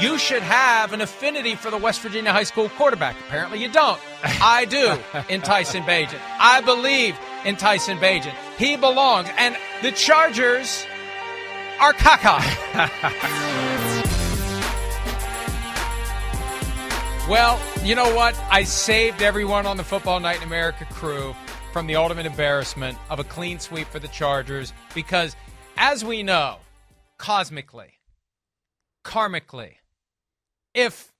You should have an affinity for the West Virginia high school quarterback. Apparently, you don't. I do in Tyson Bagent. I believe in Tyson Bagent. He belongs. And the Chargers are caca. well, you know what? I saved everyone on the Football Night in America crew from the ultimate embarrassment of a clean sweep for the Chargers because, as we know, cosmically, karmically, if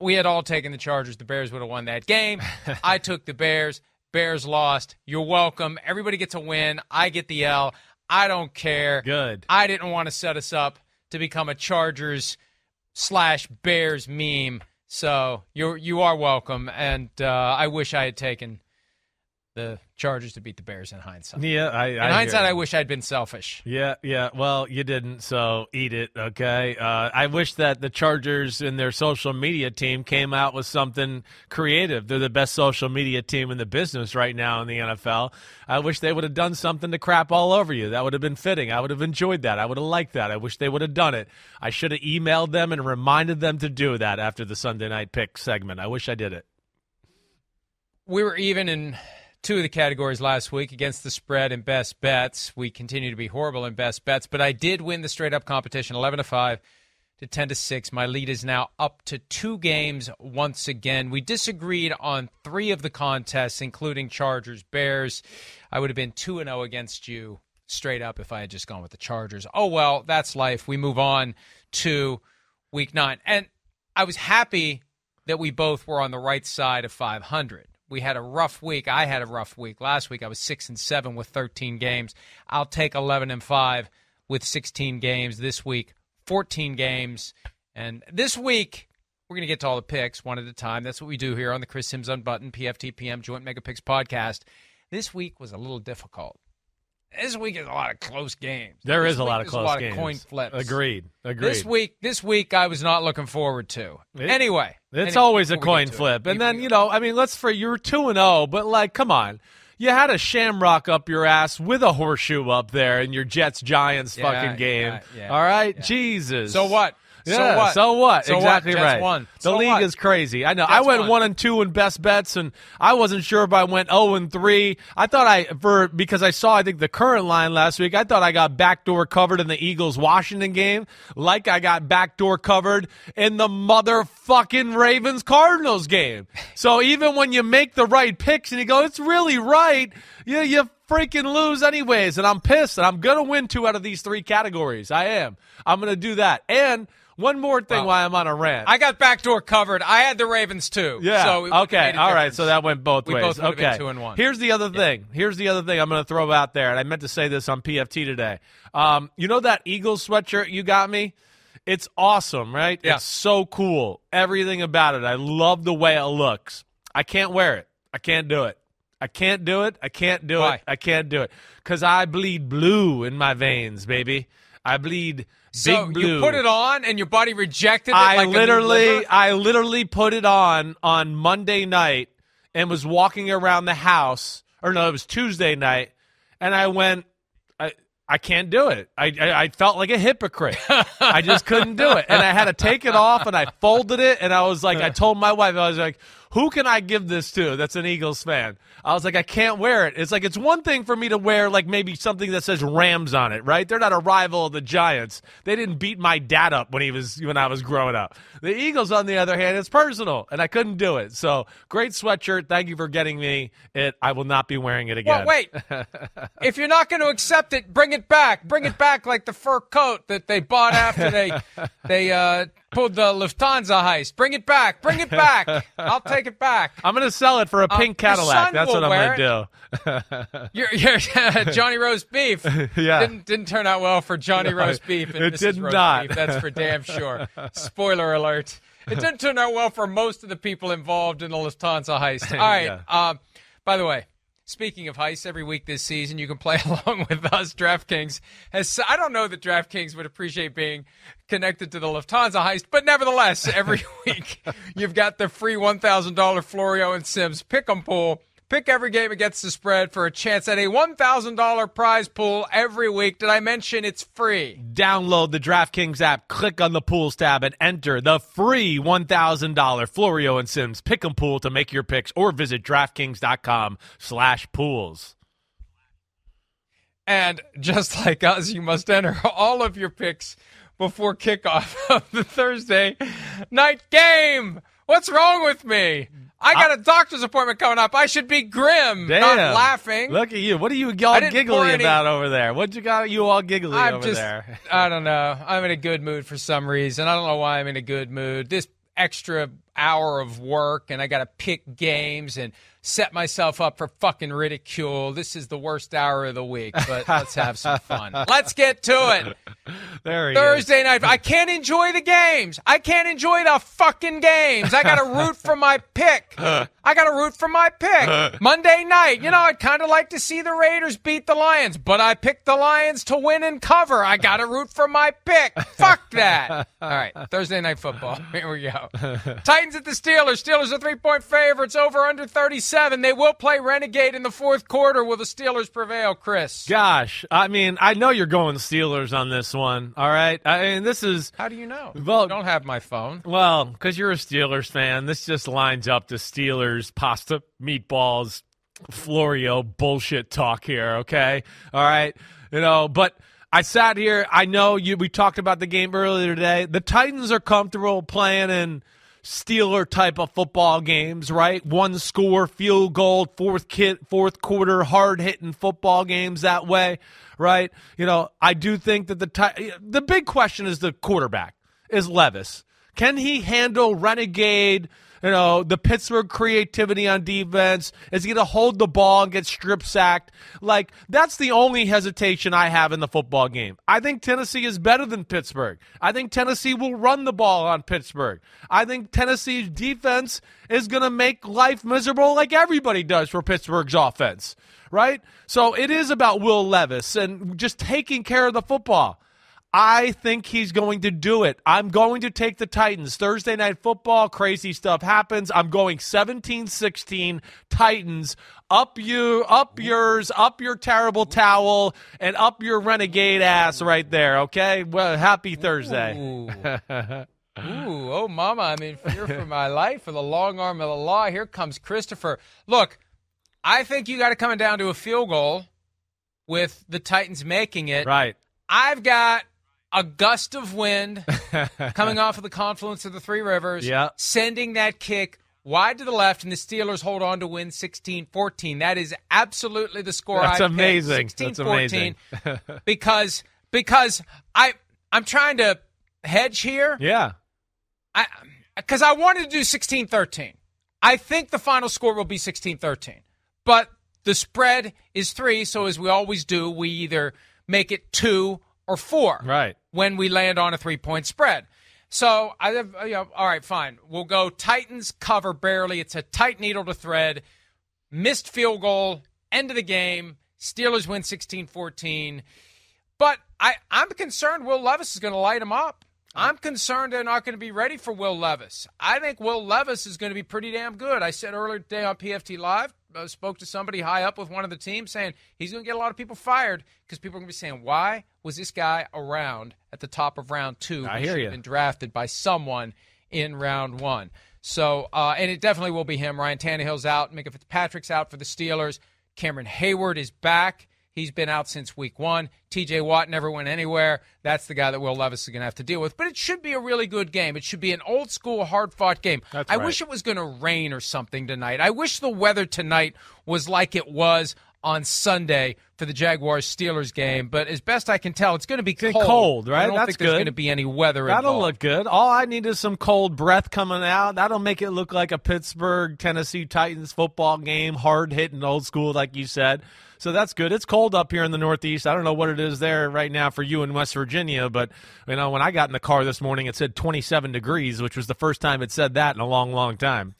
we had all taken the Chargers, the Bears would have won that game. I took the Bears. Bears lost. You're welcome. Everybody gets a win. I get the L. I don't care. Good. I didn't want to set us up to become a Chargers slash Bears meme. So you're you are welcome, and uh, I wish I had taken the Chargers to beat the Bears in hindsight. Yeah, I, in I hindsight, I wish I'd been selfish. Yeah, yeah. Well, you didn't, so eat it, okay? Uh, I wish that the Chargers and their social media team came out with something creative. They're the best social media team in the business right now in the NFL. I wish they would have done something to crap all over you. That would have been fitting. I would have enjoyed that. I would have liked that. I wish they would have done it. I should have emailed them and reminded them to do that after the Sunday night pick segment. I wish I did it. We were even in two of the categories last week against the spread and best bets. We continue to be horrible in best bets, but I did win the straight up competition 11 to 5 to 10 to 6. My lead is now up to two games once again. We disagreed on three of the contests, including Chargers Bears. I would have been 2 and 0 against you straight up if I had just gone with the Chargers. Oh, well, that's life. We move on to week nine. And I was happy that we both were on the right side of 500 we had a rough week. I had a rough week. Last week I was 6 and 7 with 13 games. I'll take 11 and 5 with 16 games this week, 14 games. And this week we're going to get to all the picks one at a time. That's what we do here on the Chris Sims Unbuttoned PFTPM Joint Mega Picks podcast. This week was a little difficult. This week is a lot of close games. There this is a lot of close a lot games. Of coin flips. Agreed. Agreed. This week, this week, I was not looking forward to. It- anyway, It's anyway, always a before we get coin flip. it, And then, you know, I mean, let's for you're 2 and 0, but like come on. You had a shamrock up your ass with a horseshoe up there in your Jets Giants Yeah, fucking game. yeah, yeah, All right? Jesus. So what? Yeah, so what? So what? So exactly Jets right. won. The So league what? is crazy. I know. I went won. one and two in best bets, and I wasn't sure if I went zero and three. I thought I for because I saw I think the current line last week. I thought I got backdoor covered in the Eagles Washington game, like I got backdoor covered in the motherfucking Ravens Cardinals game. So even when you make the right picks and you go, it's really right, you you freaking lose anyways. And I'm pissed, and I'm gonna win two out of these three categories. I am. I'm gonna do that. And one more thing Wow. while I'm on a rant. I got backdoor covered. I had the Ravens too. Yeah. So okay. All right. So that went both We ways. both okay. two and one. Here's the other thing. Here's the other thing I'm going to throw out there, and I meant to say this on PFT today. Um, you know that Eagles sweatshirt you got me? It's awesome, right? Yeah. It's so cool. Everything about it. I love the way it looks. I can't wear it. I can't do it. I can't do it. I can't do Why? it. I can't do it because I bleed blue in my veins, baby. I bleed So big blue. you put it on and your body rejected it. I like literally. I literally put it on on Monday night and was walking around the house, or no, it was Tuesday night, and I went, I, I can't do it. I, I, I felt like a hypocrite. I just couldn't do it, and I had to take it off, and I folded it, and I was like, I told my wife, I was like, who can I give this to? That's an Eagles fan. I was like, I can't wear it. It's like it's one thing for me to wear like maybe something that says Rams on it, right? They're not a rival of the Giants. They didn't beat my dad up when he was when I was growing up. The Eagles, on the other hand, it's personal, and I couldn't do it. So great sweatshirt. Thank you for getting me it. I will not be wearing it again. Well, wait. if you're not going to accept it, bring it back. Bring it back like the fur coat that they bought after they they uh, pulled the Lufthansa heist. Bring it back. Bring it back. I'll take it back. I'm going to sell it for a Uh, pink your Cadillac. That's what I'm going to do. You're Johnny Roast Beef. Yeah. Didn't didn't turn out well for Johnny No, Roast Beef and it Mrs. did Roast not. Beef. That's for damn sure. Spoiler alert. It didn't turn out well for most of the people involved in the Lufthansa heist. All right. Yeah. Um, by the way, speaking of heists, every week this season you can play along with us. DraftKings has. I don't know that DraftKings would appreciate being connected to the Lufthansa heist, but nevertheless, every week you've got the free one thousand dollar Florio and Sims pick'em pool. Pick every game against the spread for a chance at a $1,000 prize pool every week. Did I mention it's free? Download the DraftKings app, click on the pools tab, and enter the free $1,000 Florio and Sims Pick'em Pool to make your picks or visit DraftKings.com slash pools. And just like us, you must enter all of your picks before kickoff of the Thursday night game. What's wrong with me? I got a doctor's appointment coming up. I should be grim, not laughing. Look at you. What are you all pour any- about over there? What you got you all giggling I'm over just, there? I don't know. I'm in a good mood for some reason. I don't know why I'm in a good mood. This extra hour of work, and I got to pick games and set myself up for fucking ridicule. This is the worst hour of the week, but let's have some fun. Let's get to it. There he is. Thursday night. I can't enjoy the games. I can't enjoy the fucking games. I got to root for my pick. I got to root for my pick. Monday night. You know, I'd kind of like to see the Raiders beat the Lions, but I picked the Lions to win and cover. I got to root for my pick. Fuck that. All right. Thursday night football. Here we go. Titans at the Steelers. Steelers are three point favorites over under 37. They will play Renegade in the fourth quarter. Will the Steelers prevail, Chris? Gosh, I mean, I know you're going Steelers on this one. All right, I mean, this is How do you know? Well- I don't have my phone. well because you're a Steelers fan. This just lines up to Steelers pasta, meatballs, Florio bullshit talk here. Okay, all right, you know, but. I sat here. I know you. We talked about the game earlier today. The Titans are comfortable playing in Steeler type of football games, right? One score, field goal, fourth kit, fourth quarter, hard hitting football games that way, right? You know, I do think that the Ti- the big question is the quarterback is Levis. Can he handle renegade? You know, the Pittsburgh creativity on defense. Is he going to hold the ball and get strip sacked? Like, that's the only hesitation I have in the football game. I think Tennessee is better than Pittsburgh. I think Tennessee will run the ball on Pittsburgh. I think Tennessee's defense is going to make life miserable like everybody does for Pittsburgh's offense, right? So it is about Will Levis and just taking care of the football. I think he's going to do it. I'm going to take the Titans. Thursday night football, crazy stuff happens. I'm going 17-16 Titans. Up you, up yours, up your terrible towel, and up your renegade ass right there. Okay. Well, happy Thursday. Ooh. Ooh, oh, mama, I'm in fear for my life for the long arm of the law. Here comes Christopher. Look, I think you got it coming down to a field goal with the Titans making it. Right. I've got a gust of wind coming off of the confluence of the three rivers, Yeah. sending that kick wide to the left, and the Steelers hold on to win 16 14. That is absolutely the score That's I amazing. 16 That's amazing. because because I I'm trying to hedge here. Yeah. I because I wanted to do 16-13. I think the final score will be 16-13. But the spread is 3, so as we always do, we either make it 2 or 4 Right. when we land on a 3-point spread. So, I have, you know, all right, fine. We'll go Titans cover barely. It's a tight needle to thread. Missed field goal, end of the game. Steelers win 16-14. But I, I'm concerned Will Levis is going to light them up. I'm concerned they're not going to be ready for Will Levis. I think Will Levis is going to be pretty damn good. I said earlier today on PFT Live, I spoke to somebody high up with one of the teams saying he's going to get a lot of people fired because people are going to be saying, why was this guy around at the top of round two? I He hear you. been drafted by someone in round one. So, uh, and it definitely will be him. Ryan Tannehill's out. Minkah Fitzpatrick's out for the Steelers. Cameron Heyward is back. He's been out since week one. TJ Watt never went anywhere. That's the guy that Will Levis is going to have to deal with. But it should be a really good game. It should be an old school, hard fought game. That's I right. wish it was going to rain or something tonight. I wish the weather tonight was like it was on Sunday for the Jaguars Steelers game. But as best I can tell, it's going to be cold. cold, right? I don't That's think there's good. going to be any weather. That'll involved. look good. All I need is some cold breath coming out. That'll make it look like a Pittsburgh Tennessee Titans football game, hard hitting, old school, like you said. So that's good. It's cold up here in the Northeast. I don't know what it is there right now for you in West Virginia, but you know when I got in the car this morning, it said 27 degrees, which was the first time it said that in a long, long time.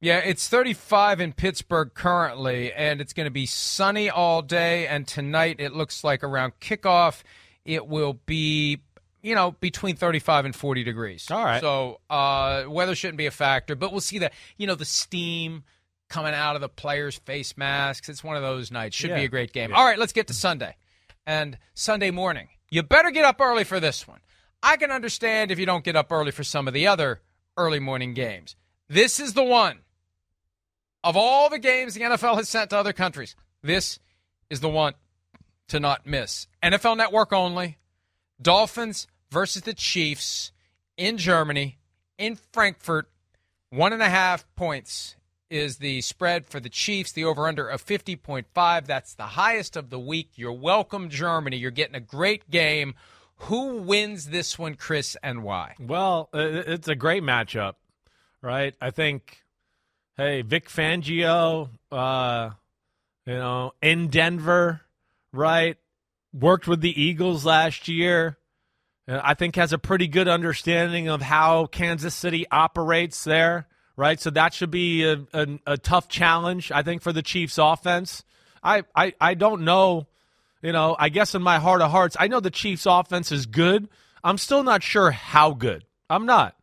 Yeah, it's 35 in Pittsburgh currently, and it's going to be sunny all day. And tonight, it looks like around kickoff, it will be, you know, between 35 and 40 degrees. All right. So uh, weather shouldn't be a factor, but we'll see that, you know, the steam coming out of the players' face masks. It's one of those nights. Should be a great game. All right, let's get to Sunday. And Sunday morning, you better get up early for this one. I can understand if you don't get up early for some of the other early morning games. This is the one of all the games the NFL has sent to other countries, this is the one to not miss. NFL Network only. Dolphins versus the Chiefs in Germany, in Frankfurt. One and a half points is the spread for the Chiefs, the over under of 50.5. That's the highest of the week. You're welcome, Germany. You're getting a great game. Who wins this one, Chris, and why? Well, it's a great matchup, right? I think, hey, Vic Fangio, uh, you know, in Denver, right? Worked with the Eagles last year. I think has a pretty good understanding of how Kansas City operates there, right? So that should be a, a, a tough challenge, I think, for the Chiefs offense. I, I, I don't know you know, I guess in my heart of hearts, I know the Chiefs' offense is good. I'm still not sure how good. I'm not.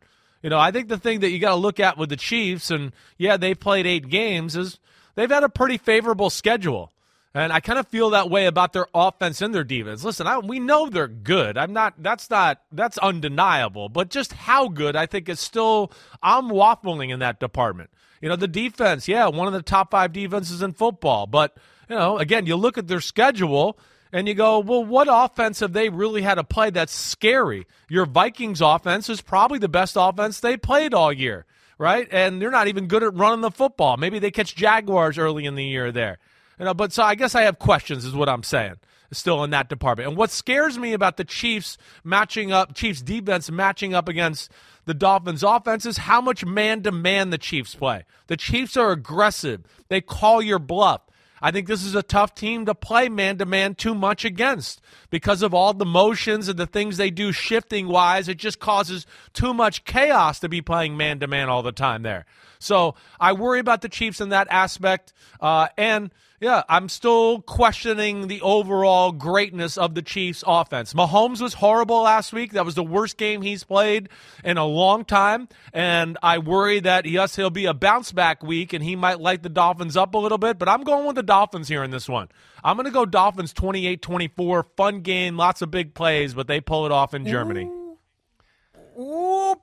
You know, I think the thing that you got to look at with the Chiefs, and yeah, they played eight games, is they've had a pretty favorable schedule. And I kind of feel that way about their offense and their defense. Listen, I, we know they're good. I'm not. That's not. That's undeniable. But just how good, I think, is still. I'm waffling in that department. You know, the defense. Yeah, one of the top five defenses in football. But you know, again, you look at their schedule and you go, well, what offense have they really had to play that's scary? Your Vikings offense is probably the best offense they played all year, right? And they're not even good at running the football. Maybe they catch Jaguars early in the year there. You know, but so I guess I have questions, is what I'm saying. Still in that department. And what scares me about the Chiefs matching up, Chiefs defense matching up against the Dolphins offense is how much man to man the Chiefs play. The Chiefs are aggressive. They call your bluff. I think this is a tough team to play man to man too much against because of all the motions and the things they do shifting wise. It just causes too much chaos to be playing man to man all the time there. So I worry about the Chiefs in that aspect. Uh, and yeah, I'm still questioning the overall greatness of the Chiefs offense. Mahomes was horrible last week. That was the worst game he's played in a long time. And I worry that, yes, he'll be a bounce back week and he might light the Dolphins up a little bit. But I'm going with the Dolphins here in this one. I'm going to go Dolphins 28 24. Fun game, lots of big plays, but they pull it off in Germany.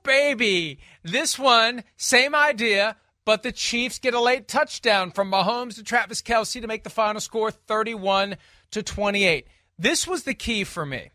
Baby. This one, same idea, but the Chiefs get a late touchdown from Mahomes to Travis Kelce to make the final score 31 to 28. This was the key for me.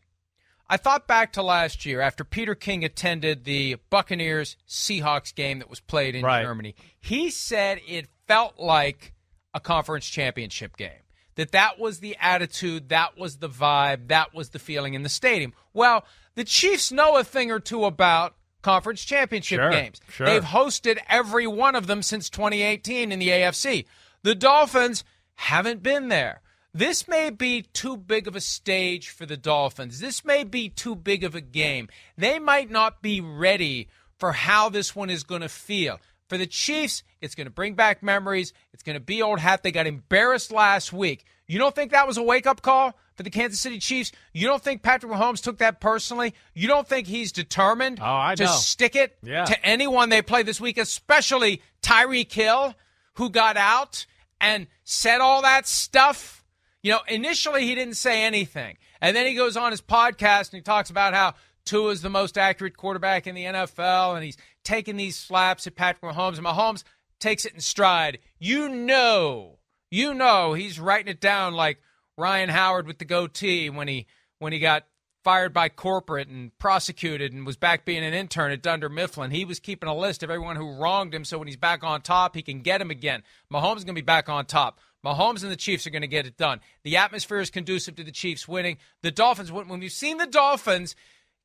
I thought back to last year after Peter King attended the Buccaneers Seahawks game that was played in Right. Germany. He said it felt like a conference championship game. That that was the attitude, that was the vibe, that was the feeling in the stadium. Well, the Chiefs know a thing or two about conference championship Sure, games. sure. They've hosted every one of them since 2018 in the AFC. The Dolphins haven't been there. This may be too big of a stage for the Dolphins. This may be too big of a game. They might not be ready for how this one is going to feel. For the Chiefs, it's going to bring back memories. It's going to be old hat. They got embarrassed last week. You don't think that was a wake up call for the Kansas City Chiefs? You don't think Patrick Mahomes took that personally? You don't think he's determined Oh, to know. stick it Yeah. to anyone they play this week, especially Tyreek Hill, who got out and said all that stuff? You know, initially he didn't say anything. And then he goes on his podcast and he talks about how Tua is the most accurate quarterback in the NFL and he's taking these slaps at Patrick Mahomes. And Mahomes takes it in stride. You know, you know he's writing it down like Ryan Howard with the goatee when he when he got fired by corporate and prosecuted and was back being an intern at Dunder Mifflin. He was keeping a list of everyone who wronged him so when he's back on top, he can get him again. Mahomes is going to be back on top. Mahomes and the Chiefs are going to get it done. The atmosphere is conducive to the Chiefs winning. The Dolphins, when we've seen the Dolphins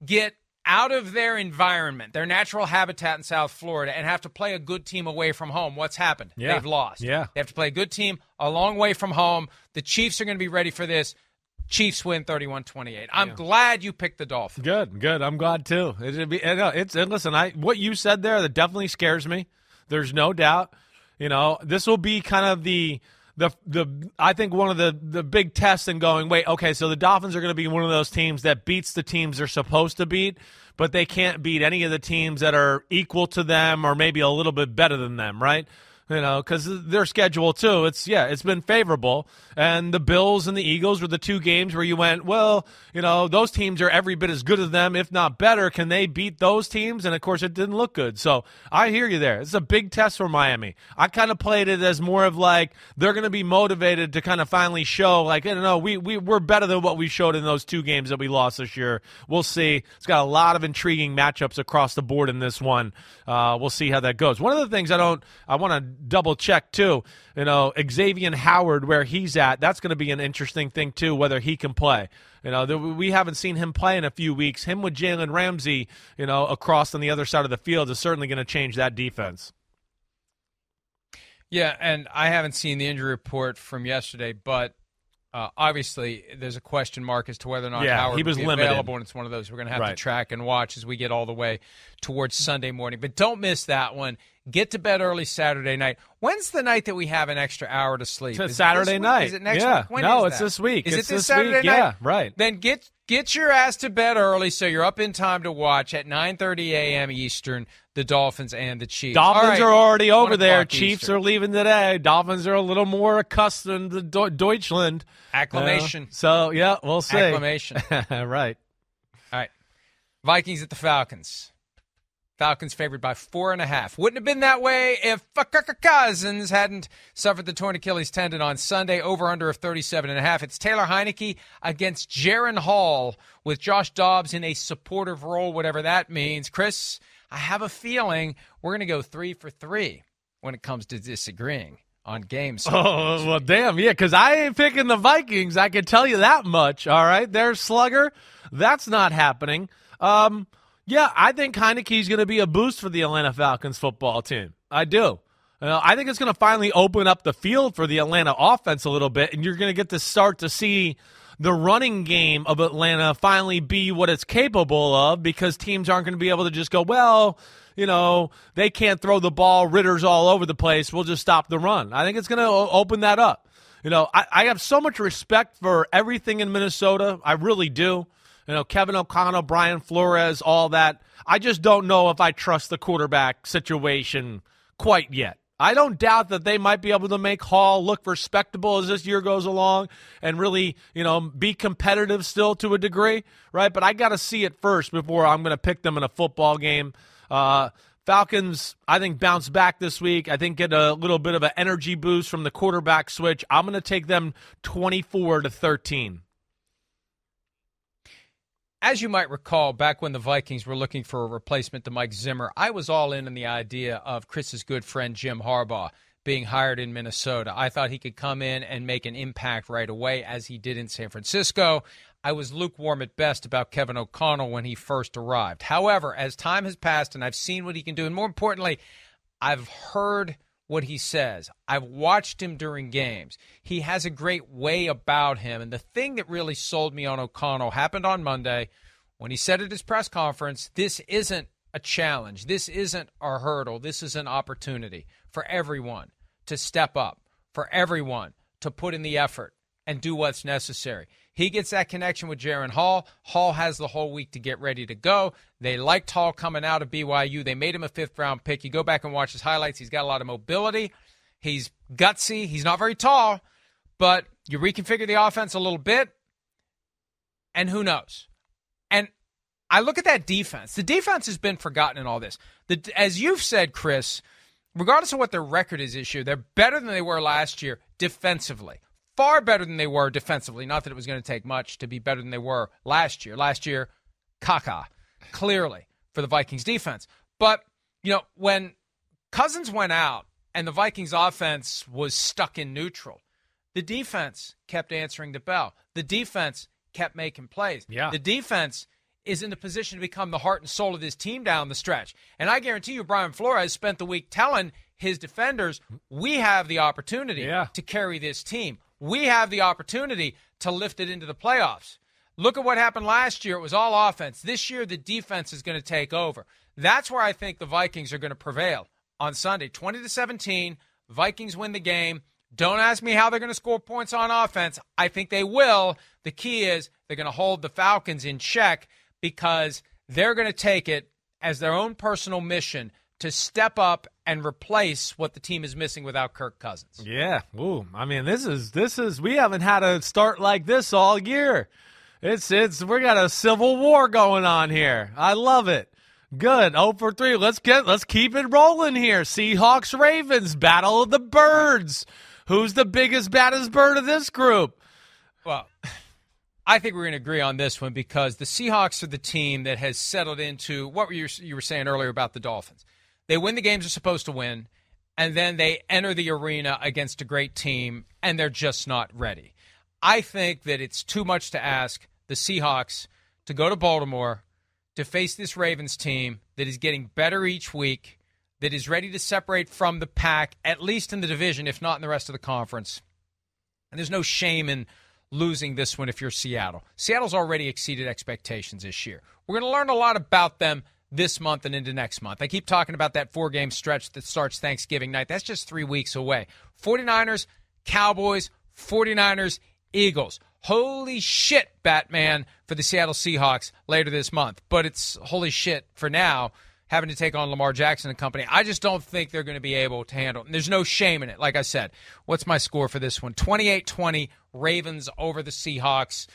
get out of their environment, their natural habitat in South Florida, and have to play a good team away from home, what's happened? Yeah. They've lost. Yeah. They have to play a good team a long way from home. The Chiefs are going to be ready for this. Chiefs win 31-28. I'm glad you picked the Dolphins. Good, good. I'm glad too. It'd be, it's and listen. I what you said there that definitely scares me. There's no doubt. You know, this will be kind of the the the I think one of the the big tests in going. Wait, okay, so the Dolphins are going to be one of those teams that beats the teams they're supposed to beat, but they can't beat any of the teams that are equal to them or maybe a little bit better than them, right? You know, because their schedule too. It's yeah, it's been favorable, and the Bills and the Eagles were the two games where you went, well, you know, those teams are every bit as good as them, if not better. Can they beat those teams? And of course, it didn't look good. So I hear you there. It's a big test for Miami. I kind of played it as more of like they're going to be motivated to kind of finally show, like, I don't know, we we we're better than what we showed in those two games that we lost this year. We'll see. It's got a lot of intriguing matchups across the board in this one. Uh, we'll see how that goes. One of the things I don't, I want to double check too. You know, Xavier Howard, where he's at, that's going to be an interesting thing too, whether he can play. You know, we haven't seen him play in a few weeks. Him with Jalen Ramsey, you know, across on the other side of the field is certainly going to change that defense. Yeah, and I haven't seen the injury report from yesterday, but uh, obviously, there's a question mark as to whether or not yeah, Howard he was be limited. available, and it's one of those we're going to have right. to track and watch as we get all the way towards Sunday morning. But don't miss that one. Get to bed early Saturday night. When's the night that we have an extra hour to sleep? It's Saturday night. Is it next yeah. week? When no, it's this week. Is it's it this, this Saturday week. night? Yeah, right. Then get get your ass to bed early so you're up in time to watch at 9:30 a.m. Eastern the Dolphins and the Chiefs. Dolphins right. are already over there. Chiefs Eastern. are leaving today. Dolphins are a little more accustomed to Do- Deutschland. Acclamation. Uh, so yeah, we'll see. Acclamation. right. All right. Vikings at the Falcons. Falcons favored by four and a half. Wouldn't have been that way if Cousins hadn't suffered the torn Achilles tendon on Sunday. Over under of 37 and a half. It's Taylor Heinicke against Jaren Hall with Josh Dobbs in a supportive role, whatever that means. Chris, I have a feeling we're going to go three for three when it comes to disagreeing on games. Oh well, damn yeah, because I ain't picking the Vikings. I can tell you that much. All right, there's Slugger. That's not happening. Um, yeah, I think Heinicke's going to be a boost for the Atlanta Falcons football team. I do. Uh, I think it's going to finally open up the field for the Atlanta offense a little bit, and you're going to get to start to see the running game of Atlanta finally be what it's capable of because teams aren't going to be able to just go, well, you know, they can't throw the ball, Ridder's all over the place. We'll just stop the run. I think it's going to open that up. You know, I, I have so much respect for everything in Minnesota. I really do. You know, Kevin O'Connell, Brian Flores, all that. I just don't know if I trust the quarterback situation quite yet. I don't doubt that they might be able to make Hall look respectable as this year goes along and really, you know, be competitive still to a degree, right? But I got to see it first before I'm going to pick them in a football game. Uh, Falcons, I think, bounce back this week. I think get a little bit of an energy boost from the quarterback switch. I'm going to take them 24 to 13 as you might recall, back when the Vikings were looking for a replacement to Mike Zimmer, I was all in on the idea of Chris's good friend Jim Harbaugh being hired in Minnesota. I thought he could come in and make an impact right away, as he did in San Francisco. I was lukewarm at best about Kevin O'Connell when he first arrived. However, as time has passed and I've seen what he can do, and more importantly, I've heard what he says. I've watched him during games. He has a great way about him. And the thing that really sold me on O'Connell happened on Monday when he said at his press conference this isn't a challenge, this isn't a hurdle, this is an opportunity for everyone to step up, for everyone to put in the effort and do what's necessary. He gets that connection with Jaren Hall. Hall has the whole week to get ready to go. They liked Hall coming out of BYU. They made him a fifth round pick. You go back and watch his highlights. He's got a lot of mobility. He's gutsy. He's not very tall, but you reconfigure the offense a little bit, and who knows? And I look at that defense. The defense has been forgotten in all this. The, as you've said, Chris, regardless of what their record is this year, they're better than they were last year defensively far better than they were defensively. Not that it was going to take much to be better than they were last year. Last year, caca, clearly for the Vikings defense. But, you know, when Cousins went out and the Vikings offense was stuck in neutral, The defense kept answering the bell. The defense kept making plays. Yeah. The defense is in the position to become the heart and soul of this team down the stretch. And I guarantee you, Brian Flores spent the week telling his defenders, we have the opportunity Yeah. to carry this team. We have the opportunity to lift it into the playoffs. Look at what happened last year. It was all offense. This year, the defense is going to take over. That's where I think the Vikings are going to prevail on Sunday. 20 to 17, Vikings win the game. Don't ask me how they're going to score points on offense. I think they will. The key is they're going to hold the Falcons in check because they're going to take it as their own personal mission to step up and replace what the team is missing without Kirk Cousins. Yeah. Ooh. I mean, this is this is we haven't had a start like this all year. It's it's we got a civil war going on here. I love it. Good. 0 for 3. Let's get let's keep it rolling here. Seahawks Ravens battle of the birds. Who's the biggest baddest bird of this group? Well, I think we're going to agree on this one because the Seahawks are the team that has settled into what were you, you were saying earlier about the Dolphins. They win the games they're supposed to win, and then they enter the arena against a great team, and they're just not ready. I think that it's too much to ask the Seahawks to go to Baltimore to face this Ravens team that is getting better each week, that is ready to separate from the pack, at least in the division, if not in the rest of the conference. And there's no shame in losing this one if you're Seattle. Seattle's already exceeded expectations this year. We're going to learn a lot about them this month and into next month. I keep talking about that four game stretch that starts Thanksgiving night. That's just three weeks away. 49ers, Cowboys, 49ers, Eagles. Holy shit, Batman, for the Seattle Seahawks later this month. But it's holy shit for now having to take on Lamar Jackson and company. I just don't think they're going to be able to handle it. And there's no shame in it. Like I said, what's my score for this one? 28 20, Ravens over the Seahawks.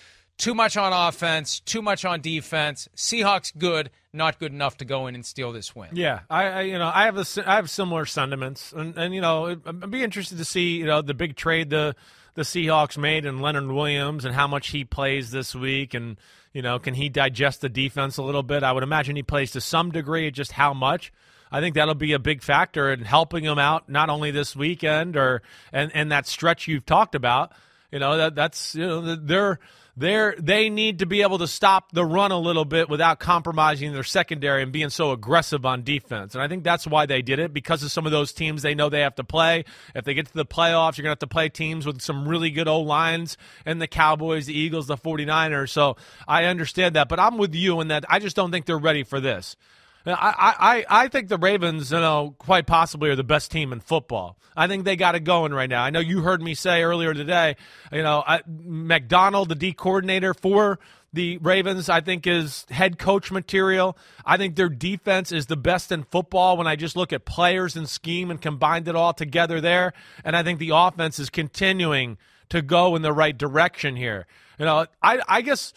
Too much on offense, too much on defense. Seahawks good, not good enough to go in and steal this win. Yeah, I, I you know I have a, I have similar sentiments, and, and you know I'd be interested to see you know the big trade the the Seahawks made and Leonard Williams and how much he plays this week, and you know can he digest the defense a little bit? I would imagine he plays to some degree, just how much. I think that'll be a big factor in helping him out not only this weekend or and and that stretch you've talked about. You know that that's you know they're they're they need to be able to stop the run a little bit without compromising their secondary and being so aggressive on defense. And I think that's why they did it because of some of those teams they know they have to play. If they get to the playoffs, you're going to have to play teams with some really good O lines and the Cowboys, the Eagles, the 49ers. So I understand that, but I'm with you in that I just don't think they're ready for this. I, I, I think the Ravens, you know, quite possibly are the best team in football. I think they got it going right now. I know you heard me say earlier today, you know, I, Macdonald, the D coordinator for the Ravens, I think is head coach material. I think their defense is the best in football when I just look at players and scheme and combined it all together there. And I think the offense is continuing to go in the right direction here. You know, I, I guess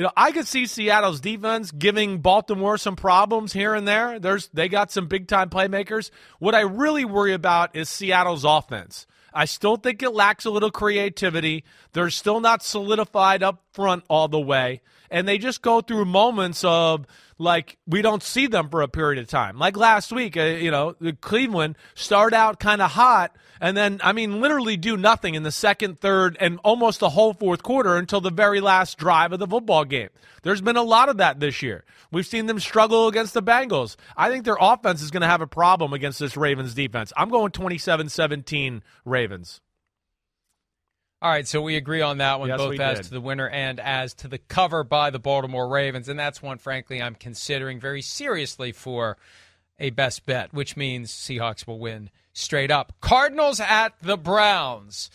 you know, I could see Seattle's defense giving Baltimore some problems here and there. There's they got some big time playmakers. What I really worry about is Seattle's offense. I still think it lacks a little creativity. They're still not solidified up front all the way. And they just go through moments of like we don't see them for a period of time. Like last week, uh, you know, the Cleveland start out kind of hot and then I mean literally do nothing in the second, third and almost the whole fourth quarter until the very last drive of the football game. There's been a lot of that this year. We've seen them struggle against the Bengals. I think their offense is going to have a problem against this Ravens defense. I'm going 27-17 Ravens. All right, so we agree on that one, Yes, both as did. to the winner and as to the cover by the Baltimore Ravens. And that's one, frankly, I'm considering very seriously for a best bet, which means Seahawks will win straight up. Cardinals at the Browns.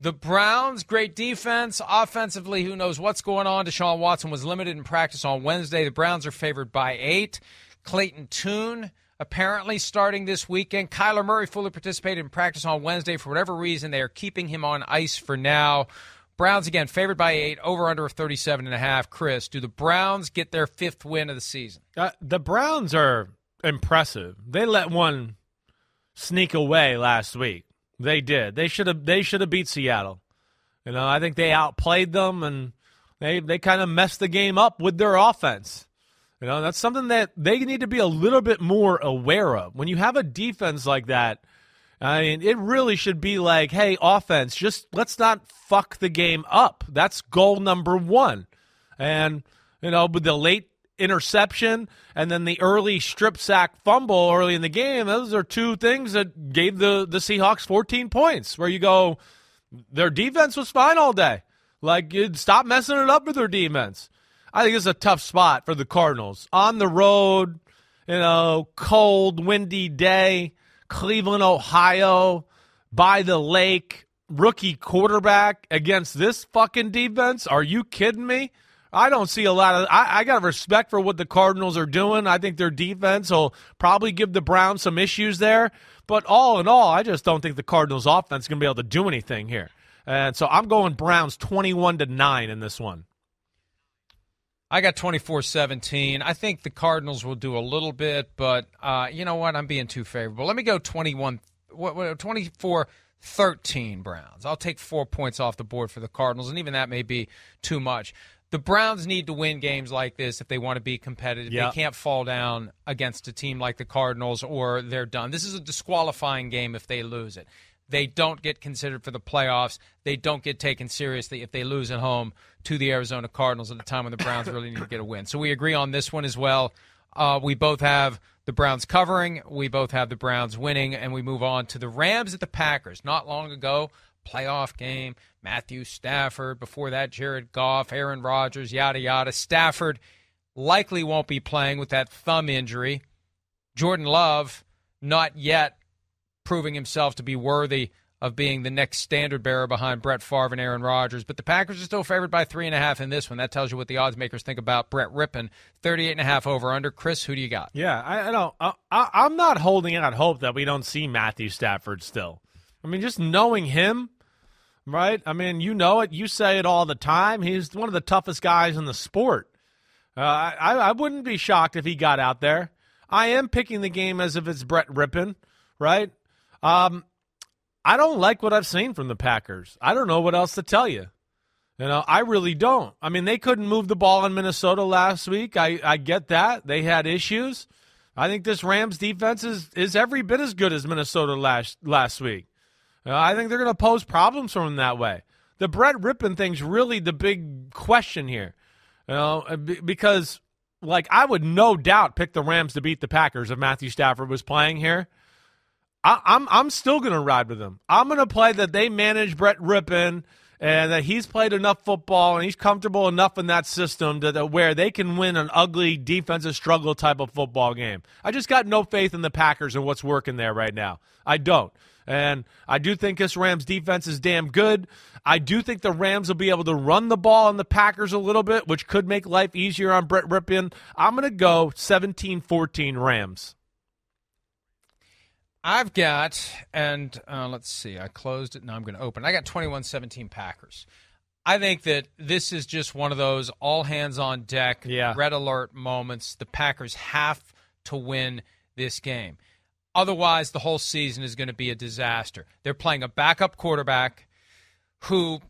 The Browns, great defense. Offensively, who knows what's going on? Deshaun Watson was limited in practice on Wednesday. The Browns are favored by eight. Clayton Tune apparently starting this weekend. Kyler Murray fully participated in practice on Wednesday. For whatever reason, they are keeping him on ice for now. Browns again favored by eight, over under of 37 and a half. Chris, do the Browns get their fifth win of the season? Uh, the Browns are impressive. They let one sneak away last week. They did. They should have. They should have beat Seattle. You know, I think they outplayed them and they they kind of messed the game up with their offense. You know, that's something that they need to be a little bit more aware of. When you have a defense like that, I mean, it really should be like, hey, offense, just let's not fuck the game up. That's goal number one. And, you know, with the late interception and then the early strip sack fumble early in the game, those are two things that gave the, the Seahawks 14 points, where you go, their defense was fine all day. Like, you stop messing it up with their defense. I think it's a tough spot for the Cardinals. On the road, you know, cold, windy day, Cleveland, Ohio, by the lake, rookie quarterback against this fucking defense. Are you kidding me? I don't see a lot of. I, I got respect for what the Cardinals are doing. I think their defense will probably give the Browns some issues there. But all in all, I just don't think the Cardinals' offense is going to be able to do anything here. And so I'm going Browns 21 to 9 in this one. I got 24 17. I think the Cardinals will do a little bit, but uh, you know what? I'm being too favorable. Let me go 21, 24 13 Browns. I'll take four points off the board for the Cardinals, and even that may be too much. The Browns need to win games like this if they want to be competitive. Yep. They can't fall down against a team like the Cardinals or they're done. This is a disqualifying game if they lose it they don't get considered for the playoffs. They don't get taken seriously if they lose at home to the Arizona Cardinals at a time when the Browns really need to get a win. So we agree on this one as well. Uh, we both have the Browns covering. We both have the Browns winning, and we move on to the Rams at the Packers. Not long ago, playoff game. Matthew Stafford. Before that, Jared Goff, Aaron Rodgers, yada yada. Stafford likely won't be playing with that thumb injury. Jordan Love, not yet proving himself to be worthy of being the next standard bearer behind Brett Favre and Aaron Rodgers. But the Packers are still favored by three and a half in this one. That tells you what the odds makers think about Brett Rypien. 38 and a half over under. Chris, who do you got? Yeah, I, I don't. I, I'm not holding out hope that we don't see Matthew Stafford still. I mean, just knowing him, right? I mean, you know it. You say it all the time. He's one of the toughest guys in the sport. Uh, I, I wouldn't be shocked if he got out there. I am picking the game as if it's Brett Rypien, right? Um, I don't like what I've seen from the Packers. I don't know what else to tell you. You know, I really don't. I mean, they couldn't move the ball in Minnesota last week. I, I get that. They had issues. I think this Rams defense is, is every bit as good as Minnesota last last week. Uh, I think they're going to pose problems for him that way. The Brett Rypien thing's really the big question here. You know, uh, because like I would no doubt pick the Rams to beat the Packers if Matthew Stafford was playing here. I, am I'm, I'm still going to ride with them. I'm going to play that they manage Brett Rypien and that he's played enough football and he's comfortable enough in that system to, to where they can win an ugly defensive struggle type of football game. I just got no faith in the Packers and what's working there right now. I don't. And I do think this Rams defense is damn good. I do think the Rams will be able to run the ball on the Packers a little bit, which could make life easier on Brett Rypien. I'm going to go 17 14 Rams. I've got, and uh, let's see, I closed it. Now I'm going to open. I got 21 17 Packers. I think that this is just one of those all hands on deck, yeah. red alert moments. The Packers have to win this game. Otherwise, the whole season is going to be a disaster. They're playing a backup quarterback who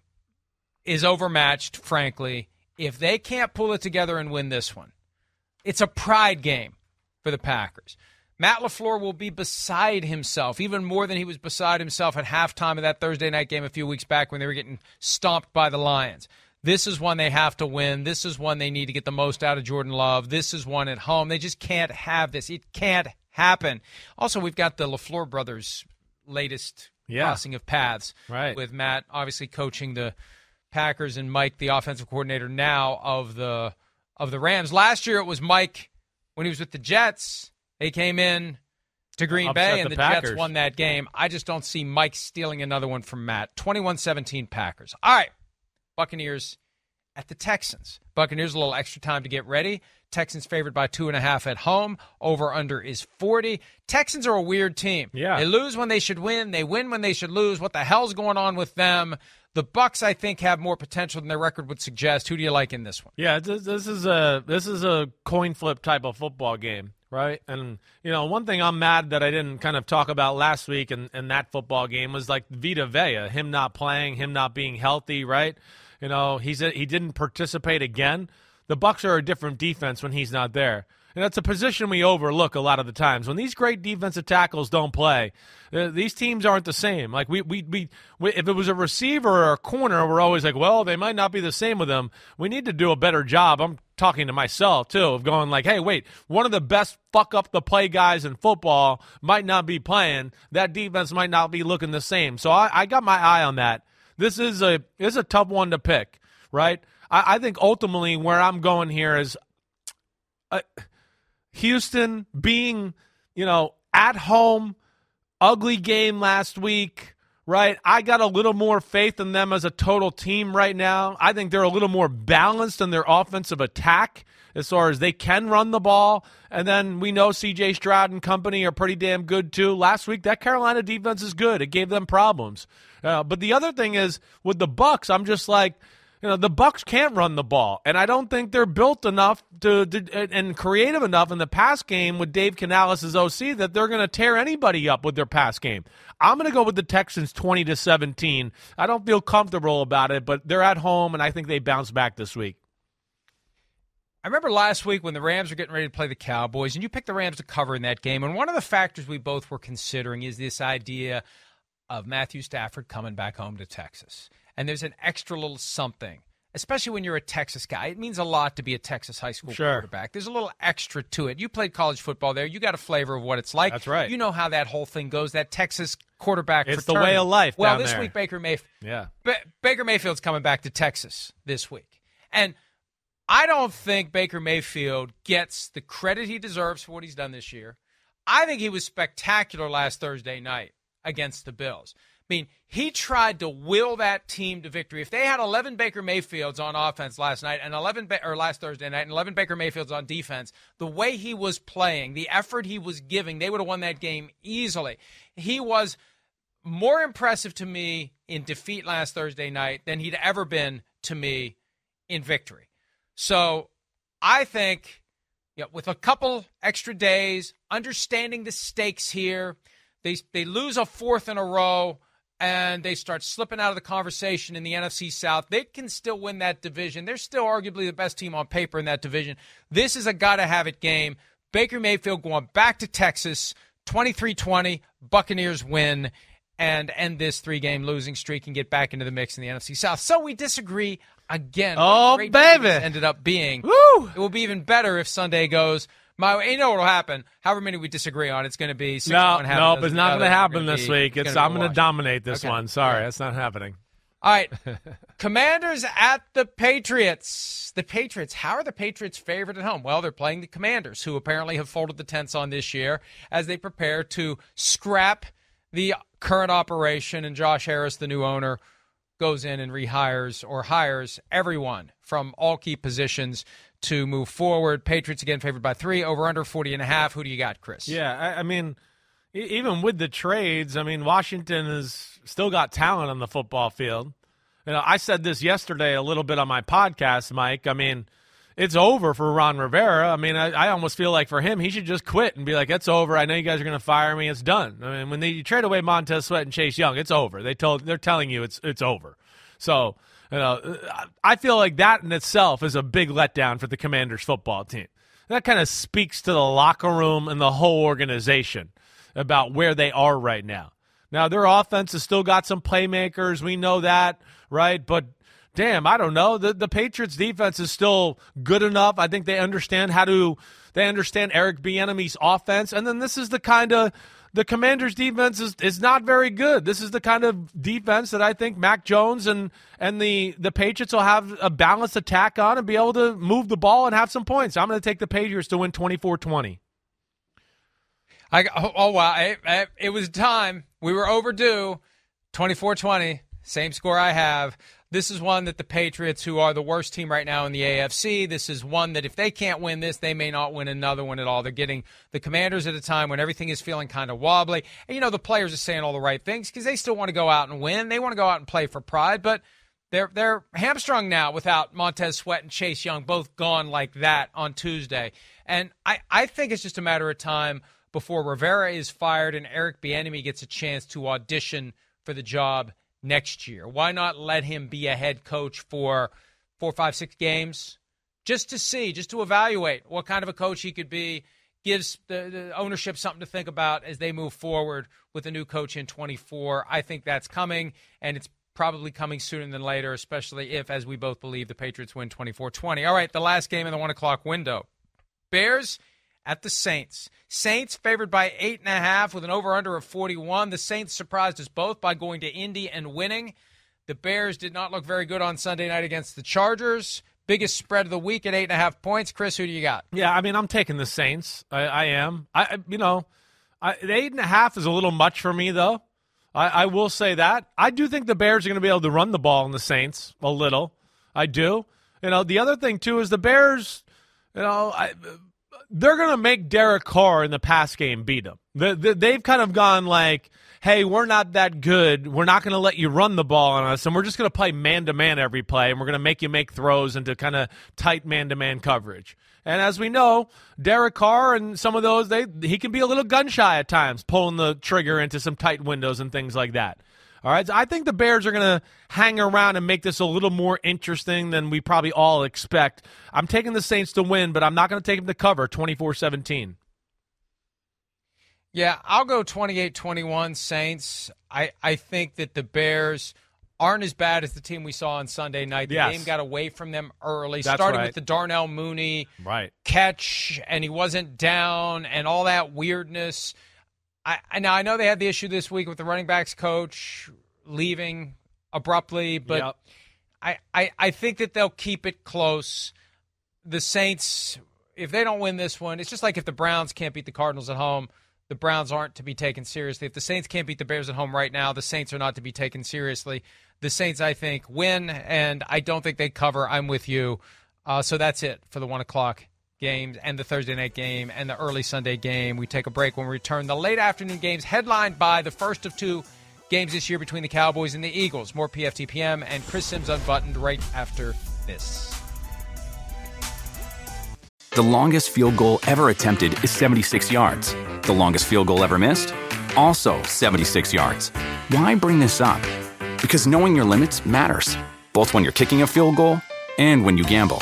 is overmatched, frankly. If they can't pull it together and win this one, it's a pride game for the Packers. Matt LaFleur will be beside himself, even more than he was beside himself at halftime of that Thursday night game a few weeks back when they were getting stomped by the Lions. This is one they have to win. This is one they need to get the most out of Jordan Love. This is one at home. They just can't have this. It can't happen. Also, we've got the LaFleur brothers' latest yeah. crossing of paths. Right. With Matt obviously coaching the Packers and Mike, the offensive coordinator now of the of the Rams. Last year it was Mike when he was with the Jets they came in to Green Bay, and the, the Jets won that game. I just don't see Mike stealing another one from Matt. 21 17 Packers. All right. Buccaneers at the Texans. Buccaneers a little extra time to get ready. Texans favored by two and a half at home. Over under is 40. Texans are a weird team. Yeah. They lose when they should win. They win when they should lose. What the hell's going on with them? The Bucs, I think, have more potential than their record would suggest. Who do you like in this one? Yeah, this, this is a this is a coin flip type of football game right? And you know, one thing I'm mad that I didn't kind of talk about last week in, in that football game was like Vita Vea, him not playing, him not being healthy, right? You know, he's a, he didn't participate again. The Bucs are a different defense when he's not there. And that's a position we overlook a lot of the times. When these great defensive tackles don't play, uh, these teams aren't the same. Like we, we, we, we, if it was a receiver or a corner, we're always like, well, they might not be the same with them. We need to do a better job. I'm talking to myself too of going like, hey, wait, one of the best fuck up the play guys in football might not be playing. That defense might not be looking the same. So I, I got my eye on that. This is a this is a tough one to pick, right? I, I think ultimately where I'm going here is. Uh, Houston being, you know, at home, ugly game last week, right? I got a little more faith in them as a total team right now. I think they're a little more balanced in their offensive attack as far as they can run the ball. And then we know CJ Stroud and company are pretty damn good too. Last week, that Carolina defense is good. It gave them problems. Uh, but the other thing is with the Bucs, I'm just like – you know the Bucs can't run the ball, and I don't think they're built enough to, to and creative enough in the pass game with Dave Canales as OC that they're going to tear anybody up with their pass game. I'm going to go with the Texans 20 to 17. I don't feel comfortable about it, but they're at home, and I think they bounce back this week. I remember last week when the Rams were getting ready to play the Cowboys, and you picked the Rams to cover in that game. And one of the factors we both were considering is this idea of Matthew Stafford coming back home to Texas and there's an extra little something, especially when you're a Texas guy. It means a lot to be a Texas high school sure. quarterback. There's a little extra to it. You played college football there. You got a flavor of what it's like. That's right. You know how that whole thing goes. That Texas quarterback. It's fraternity. the way of life. Well, this there. week Baker Mayfield. Yeah. Ba- Baker Mayfield's coming back to Texas this week, and I don't think Baker Mayfield gets the credit he deserves for what he's done this year. I think he was spectacular last Thursday night against the Bills. I mean, he tried to will that team to victory. If they had 11 Baker Mayfields on offense last night and 11 ba- or last Thursday night and 11 Baker Mayfields on defense, the way he was playing, the effort he was giving, they would have won that game easily. He was more impressive to me in defeat last Thursday night than he'd ever been to me in victory. So, I think you know, with a couple extra days, understanding the stakes here, they they lose a fourth in a row and they start slipping out of the conversation in the NFC South, they can still win that division. They're still arguably the best team on paper in that division. This is a got to have it game. Baker Mayfield going back to Texas, 23 20, Buccaneers win and end this three game losing streak and get back into the mix in the NFC South. So we disagree again. Oh, baby. Ended up being. Woo! It will be even better if Sunday goes my, you know what'll happen? However many we disagree on, it's going to be six no, no, but it's not going to happen this be, week. It's, it's I'm going to dominate this okay. one. Sorry, yeah. that's not happening. All right, Commanders at the Patriots. The Patriots. How are the Patriots favored at home? Well, they're playing the Commanders, who apparently have folded the tents on this year as they prepare to scrap the current operation. And Josh Harris, the new owner, goes in and rehires or hires everyone from all key positions to move forward. Patriots again favored by three, over under 40 and a half. Who do you got, Chris? Yeah, I, I mean, even with the trades, I mean, Washington has still got talent on the football field. You know, I said this yesterday a little bit on my podcast, Mike. I mean, it's over for Ron Rivera. I mean, I, I almost feel like for him, he should just quit and be like, "It's over. I know you guys are going to fire me. It's done." I mean, when they trade away Montez Sweat and Chase Young, it's over. They told they're telling you it's it's over. So you know, I feel like that in itself is a big letdown for the Commanders football team. That kind of speaks to the locker room and the whole organization about where they are right now. Now, their offense has still got some playmakers. We know that, right? But damn, I don't know. The the Patriots defense is still good enough. I think they understand how to they understand Eric Bieniemy's offense. And then this is the kind of the Commanders defense is, is not very good. This is the kind of defense that I think Mac Jones and and the the Patriots will have a balanced attack on and be able to move the ball and have some points. I'm going to take the Patriots to win 24-20. I oh, wow, it, it was time. We were overdue. 24-20, same score I have. This is one that the Patriots, who are the worst team right now in the AFC, this is one that if they can't win this, they may not win another one at all. They're getting the Commanders at a time when everything is feeling kind of wobbly. And, you know, the players are saying all the right things because they still want to go out and win. They want to go out and play for pride, but they're they're hamstrung now without Montez Sweat and Chase Young both gone like that on Tuesday. And I, I think it's just a matter of time before Rivera is fired and Eric Bieniemy gets a chance to audition for the job next year. Why not let him be a head coach for four, five, six games? just to see, just to evaluate what kind of a coach he could be. Gives the, the ownership something to think about as they move forward with a new coach in 24. I think that's coming, and it's probably coming sooner than later, especially if, as we both believe, the Patriots win 24 20. All right, the last game in the one o'clock window Bears at the Saints. Saints favored by eight and a half with an over under of 41. The Saints surprised us both by going to Indy and winning. The Bears did not look very good on Sunday night against the Chargers. Biggest spread of the week at eight and a half points. Chris, who do you got? Yeah, I mean, I'm taking the Saints. I, I am. I, you know, I, eight and a half is a little much for me, though. I, I will say that. I do think the Bears are going to be able to run the ball in the Saints a little. I do. You know, the other thing too is the Bears. You know, I, they're going to make Derek Carr in the pass game beat him. The, the, they've kind of gone like, hey, we're not that good. We're not going to let you run the ball on us, and we're just going to play man to man every play, and we're going to make you make throws into kind of tight man to man coverage. And as we know, Derek Carr and some of those, they he can be a little gun shy at times, pulling the trigger into some tight windows and things like that. All right. So I think the Bears are going to hang around and make this a little more interesting than we probably all expect. I'm taking the Saints to win, but I'm not going to take them to cover 24 17. Yeah, I'll go 28 21 Saints. I, I think that the Bears aren't as bad as the team we saw on Sunday night. The yes. game got away from them early, That's starting right. with the Darnell Mooney right. catch, and he wasn't down, and all that weirdness. I, I now I know they had the issue this week with the running backs coach leaving abruptly, but Yep. I, I I think that they'll keep it close. The Saints, if they don't win this one, it's just like if the Browns can't beat the Cardinals at home, the Browns aren't to be taken seriously. If the Saints can't beat the Bears at home right now, the Saints are not to be taken seriously. The Saints, I think, win, and I don't think they cover. I'm with you. Uh, so that's it for the one o'clock games and the Thursday night game and the early Sunday game. We take a break when we return. The late afternoon games headlined by the first of two games this year between the Cowboys and the Eagles. More PFTPM and Chris Simms unbuttoned right after this. The longest field goal ever attempted is 76 yards. The longest field goal ever missed? Also 76 yards. Why bring this up? Because knowing your limits matters, both when you're kicking a field goal and when you gamble.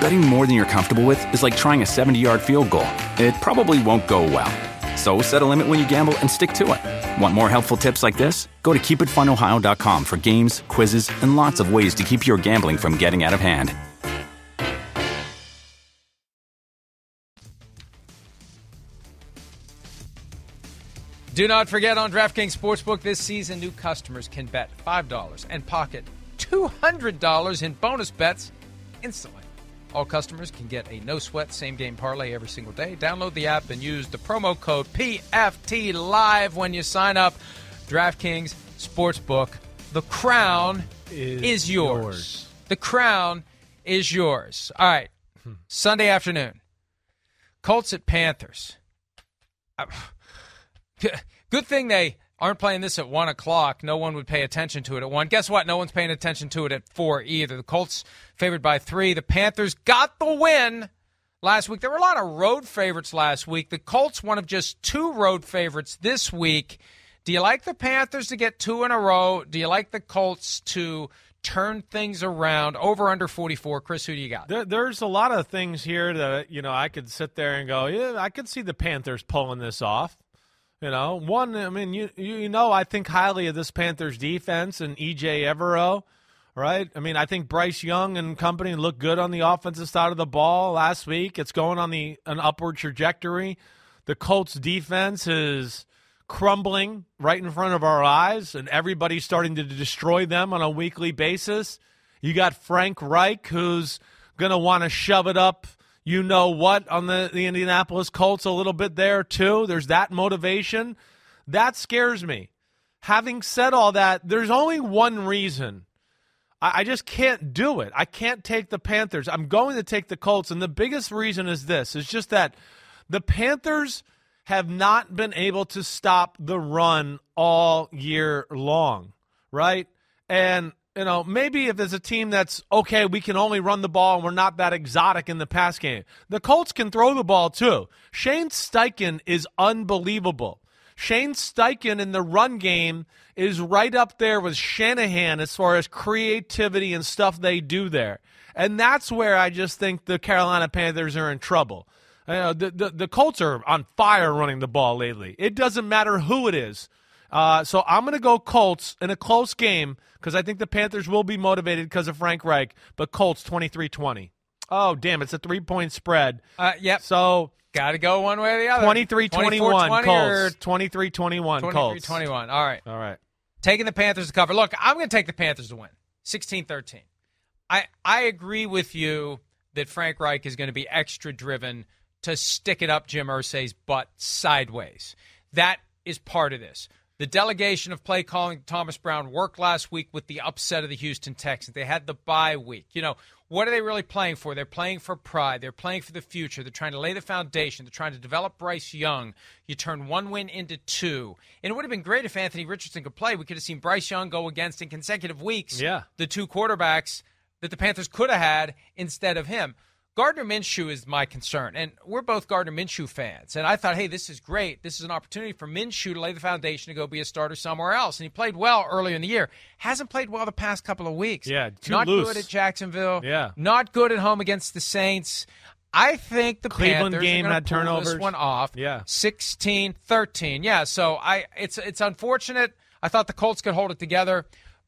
Betting more than you're comfortable with is like trying a 70 yard field goal. It probably won't go well. So set a limit when you gamble and stick to it. Want more helpful tips like this? Go to keepitfunohio.com for games, quizzes, and lots of ways to keep your gambling from getting out of hand. Do not forget on DraftKings Sportsbook this season, new customers can bet $5 and pocket $200 in bonus bets instantly. All customers can get a no sweat same game parlay every single day. Download the app and use the promo code PFT Live when you sign up. DraftKings Sportsbook. The crown Is is, yours. yours. The crown is yours. All right. Sunday afternoon. Colts at Panthers. Uh, Good thing they aren't playing this at one o'clock. No one would pay attention to it at one. Guess what? No one's paying attention to it at four either. The Colts favored by three. The Panthers got the win last week. There were a lot of road favorites last week. The Colts, one of just two road favorites this week. Do you like the Panthers to get two in a row? Do you like the Colts to turn things around? Over under 44. Chris, who do you got? There, there's a lot of things here that you know I could sit there and go, yeah, I could see the Panthers pulling this off. You know, one, I mean, you you know, I think highly of this Panthers defense and Ejiro Evero, right? I mean, I think Bryce Young and company look good on the offensive side of the ball last week. It's going on the an upward trajectory. The Colts defense is crumbling right in front of our eyes, and everybody's starting to destroy them on a weekly basis. You got Frank Reich, who's going to want to shove it up, you know what, on the, the Indianapolis Colts a little bit there, too. There's that motivation. That scares me. Having said all that, there's only one reason. I, I just can't do it. I can't take the Panthers. I'm going to take the Colts, and the biggest reason is this: is just that the Panthers have not been able to stop the run all year long, right? And you know, maybe if there's a team that's okay, we can only run the ball and we're not that exotic in the pass game. The Colts can throw the ball too. Shane Steichen is unbelievable. Shane Steichen in the run game is right up there with Shanahan as far as creativity and stuff they do there. And that's where I just think the Carolina Panthers are in trouble. The, the, the Colts are on fire running the ball lately. It doesn't matter who it is. Uh, so I'm going to go Colts in a close game because I think the Panthers will be motivated because of Frank Reich, but Colts 23 20. Oh, damn, it's a three point spread. Uh, yep. So Got to go one way or the other. 23 21 Colts. 23 21 23 Colts. 21. All right. All right. Taking the Panthers to cover. Look, I'm going to take the Panthers to win 16 13. I, I agree with you that Frank Reich is going to be extra driven to stick it up Jim Irsay's butt sideways. That is part of this. The delegation of play calling Thomas Brown worked last week with the upset of the Houston Texans. They had the bye week. You know, what are they really playing for? They're playing for pride. They're playing for the future. They're trying to lay the foundation. They're trying to develop Bryce Young. You turn one win into two. And it would have been great if Anthony Richardson could play. We could have seen Bryce Young go against in consecutive weeks Yeah. the two quarterbacks that the Panthers could have had instead of him. Gardner Minshew is my concern, and we're both Gardner Minshew fans. And I thought, hey, this is great. This is an opportunity for Minshew to lay the foundation to go be a starter somewhere else. And he played well earlier in the year. Hasn't played well the past couple of weeks. Yeah, not loose. good at Jacksonville. Yeah. not good at home against the Saints. I think the Cleveland Panthers game are had turnovers. This one off. Yeah. 16-13. Yeah, so I it's it's unfortunate. I thought the Colts could hold it together,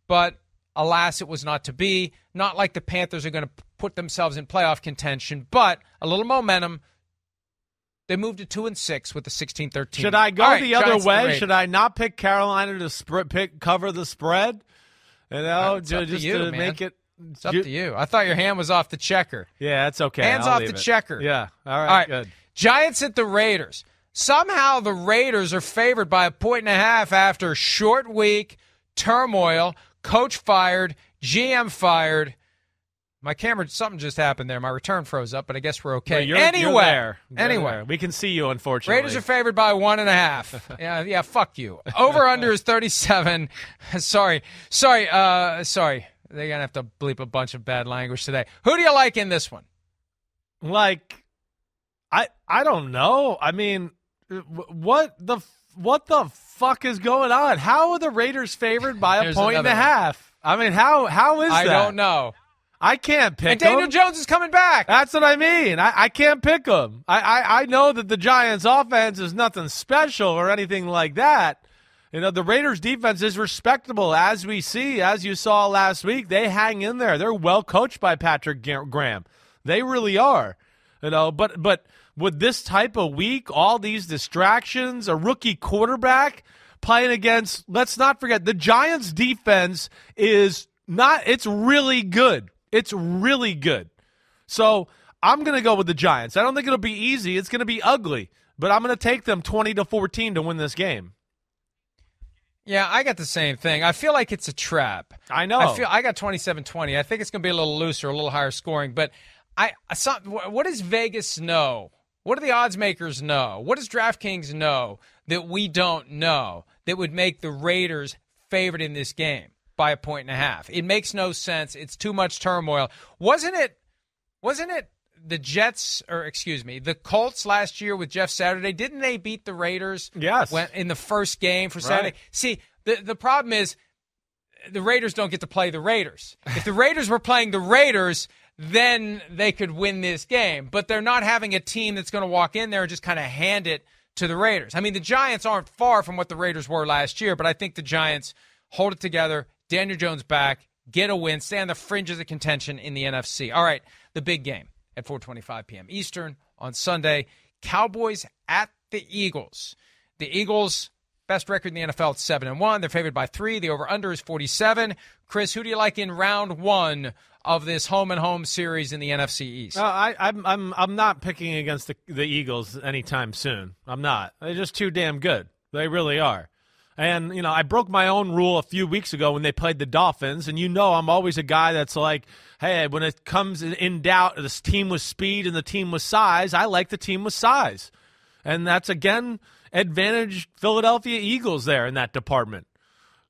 but alas, it was not to be. Not like the Panthers are going to put themselves in playoff contention, but a little momentum. They moved to two and six with the 16-13. Should I go right, the other Giants way? Should I not pick Carolina to spread, pick cover the spread? You know, uh, It's up ju- to just you, to make it. It's up to you. I thought your hand was off the checker. Yeah, that's okay. Hands I'll off the it. checker. Yeah. All right. All right. Good. Giants at the Raiders. Somehow the Raiders are favored by a point and a half after short week, turmoil, coach fired, GM fired. My camera, something just happened there. My return froze up, but I guess we're okay. You're, anyway, you're there. Anyway, there. we can see you. Unfortunately, Raiders are favored by one and a half. yeah, yeah. Fuck you. Over under is thirty-seven. sorry, sorry, uh, sorry. They're gonna have to bleep a bunch of bad language today. Who do you like in this one? like i i don't know i mean what the what the fuck is going on how are the raiders favored by a point and a one. half i mean how how is I that I don't know. I can't pick And Daniel them. Jones is coming back. that's what i mean. I, I can't pick them I, I i know that the giants offense is nothing special or anything like that. You know the raiders defense is respectable as we see as you saw last week. They hang in there. They're well coached by patrick graham. They really are you know. But but with this type of week all these distractions a rookie quarterback playing against let's not forget the giants defense is not it's really good it's really good so i'm going to go with the giants i don't think it'll be easy it's going to be ugly but i'm going to take them 20 to 14 to win this game Yeah, I got the same thing. I feel like it's a trap. I know. I feel I got 27-20. I think it's going to be a little looser, a little higher scoring, but I some, what does Vegas know? What do the odds makers know? What does DraftKings know that we don't know that would make the Raiders favored in this game by a point and a half? It makes no sense. It's too much turmoil. Wasn't it wasn't it the Jets or excuse me, the Colts last year with Jeff Saturday? Didn't they beat the Raiders? Yes. When, in the first game for Saturday. Right. See, the the problem is the Raiders don't get to play the Raiders. If the Raiders were playing the Raiders, then they could win this game. But they're not having a team that's going to walk in there and just kind of hand it to the Raiders. I mean, the Giants aren't far from what the Raiders were last year, but I think the Giants hold it together. Daniel Jones back, get a win, stay on the fringes of contention in the NFC. All right, the big game at 4:25 p.m. Eastern on Sunday. Cowboys at the Eagles. The Eagles best record in the NFL at seven and one. They're favored by three. The over under is 47. Chris, who do you like in round one of this home and home series in the NFC East? Uh, I, I'm I'm I'm not picking against the, the Eagles anytime soon. I'm not. They're just too damn good. They really are. And you know, I broke my own rule a few weeks ago when they played the Dolphins, and you know, I'm always a guy that's like, hey, when it comes in, doubt, this team with speed and the team with size, I like the team with size, and that's again advantage Philadelphia Eagles there in that department.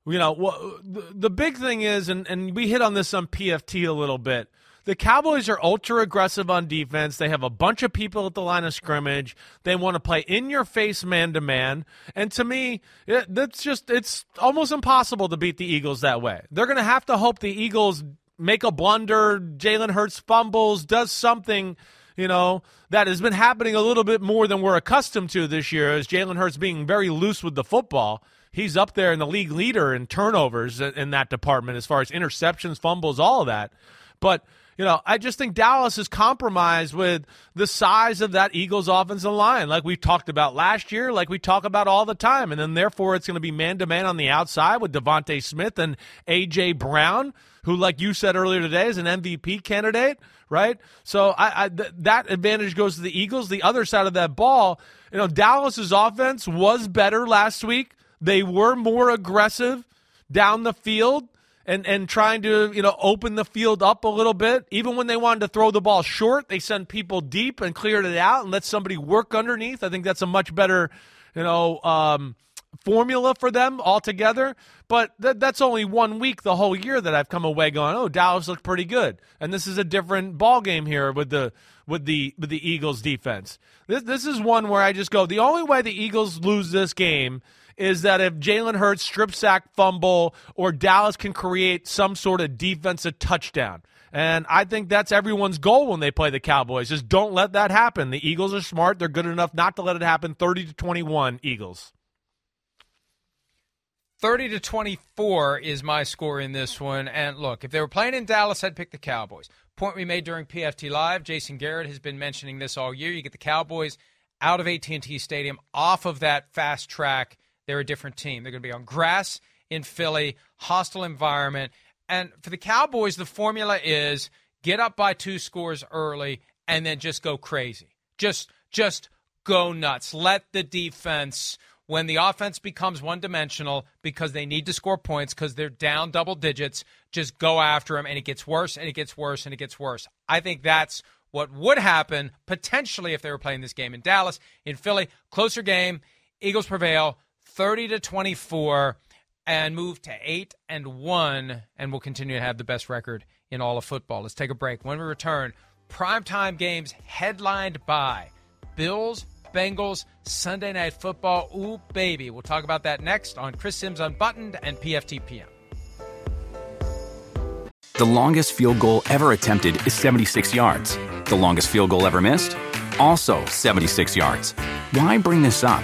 You know, the big thing is, and, and we hit on this on PFT a little bit. The Cowboys are ultra aggressive on defense. They have a bunch of people at the line of scrimmage. They want to play in your face man to man. And to me, it, that's just, it's almost impossible to beat the Eagles that way. They're going to have to hope the Eagles make a blunder, Jalen Hurts fumbles, does something, you know, that has been happening a little bit more than we're accustomed to this year as Jalen Hurts being very loose with the football. He's up there in the league leader in turnovers in that department as far as interceptions, fumbles, all of that. But you know, I just think Dallas is compromised with the size of that Eagles offensive line, like we talked about last year, like we talk about all the time. And then therefore it's going to be man to man on the outside with DeVonta Smith and A.J. Brown, who, like you said earlier today, is an MVP candidate, right? So I, I th- that advantage goes to the Eagles. The other side of that ball, you know, Dallas's offense was better last week. They were more aggressive down the field and and trying to you know open the field up a little bit. Even when they wanted to throw the ball short, they sent people deep and cleared it out and let somebody work underneath. I think that's a much better you know um, formula for them altogether. But th- that's only one week the whole year that I've come away going, oh, Dallas looked pretty good, and this is a different ball game here with the with the with the Eagles defense. This this is one where I just go, the only way the Eagles lose this game is that if Jalen Hurts strip sack fumble or Dallas can create some sort of defensive touchdown. And I think that's everyone's goal when they play the Cowboys. Just don't let that happen. The Eagles are smart. They're good enough not to let it happen. 30 to 21 Eagles. 30 to 24 is my score in this one. And look, if they were playing in Dallas, I'd pick the Cowboys. Point we made during PFT Live, Jason Garrett has been mentioning this all year. You get the Cowboys out of AT&T Stadium, off of that fast track they're a different team. They're going to be on grass in Philly, hostile environment. And for the Cowboys, the formula is get up by two scores early and then just go crazy. Just just go nuts. Let the defense when the offense becomes one dimensional because they need to score points because they're down double digits, just go after them and it gets worse and it gets worse and it gets worse. I think that's what would happen potentially if they were playing this game in Dallas. In Philly, closer game, Eagles prevail. 30 to 24 and move to 8 and 1 and we'll continue to have the best record in all of football. Let's take a break. When we return, primetime games headlined by Bills, Bengals, Sunday Night Football. Ooh, baby. We'll talk about that next on Chris Simms Unbuttoned and PFTPM. The longest field goal ever attempted is 76 yards. The longest field goal ever missed? Also 76 yards. Why bring this up?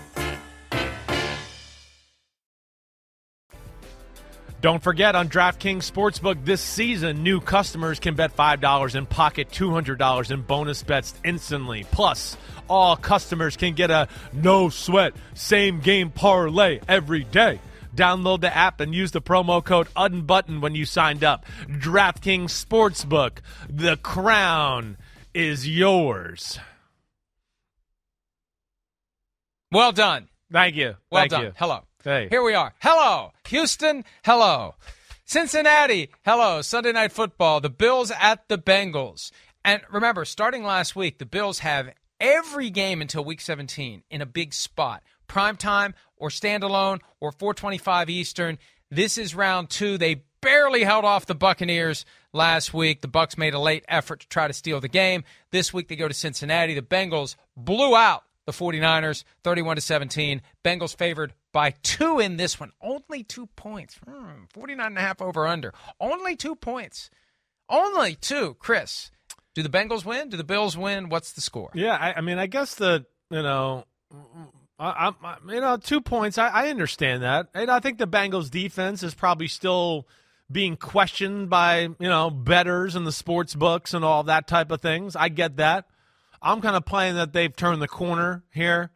Don't forget on DraftKings Sportsbook this season, new customers can bet $5 and pocket $200 in bonus bets instantly. Plus, all customers can get a no sweat same game parlay every day. Download the app and use the promo code UNBUTTON when you signed up. DraftKings Sportsbook, the crown is yours. Well done. Thank you. Well Thank done. you. Hello. Hey. Here we are. Hello. Houston. Hello. Cincinnati. Hello. Sunday night football. The Bills at the Bengals. And remember, starting last week, the Bills have every game until week 17 in a big spot. Prime time or standalone or 425 Eastern. This is round two. They barely held off the Buccaneers last week. The Bucs made a late effort to try to steal the game. This week they go to Cincinnati. The Bengals blew out the 49ers 31 to 17. Bengals favored by two in this one. Only two points. Hmm, 49 and a half over under. Only two points. Only two. Chris, do the Bengals win? Do the Bills win? What's the score? Yeah, I, I mean, I guess the, you know, I, I, you know, two points. I, I understand that. And I think the Bengals defense is probably still being questioned by, you know, betters and the sports books and all that type of things. I get that. I'm kind of playing that they've turned the corner here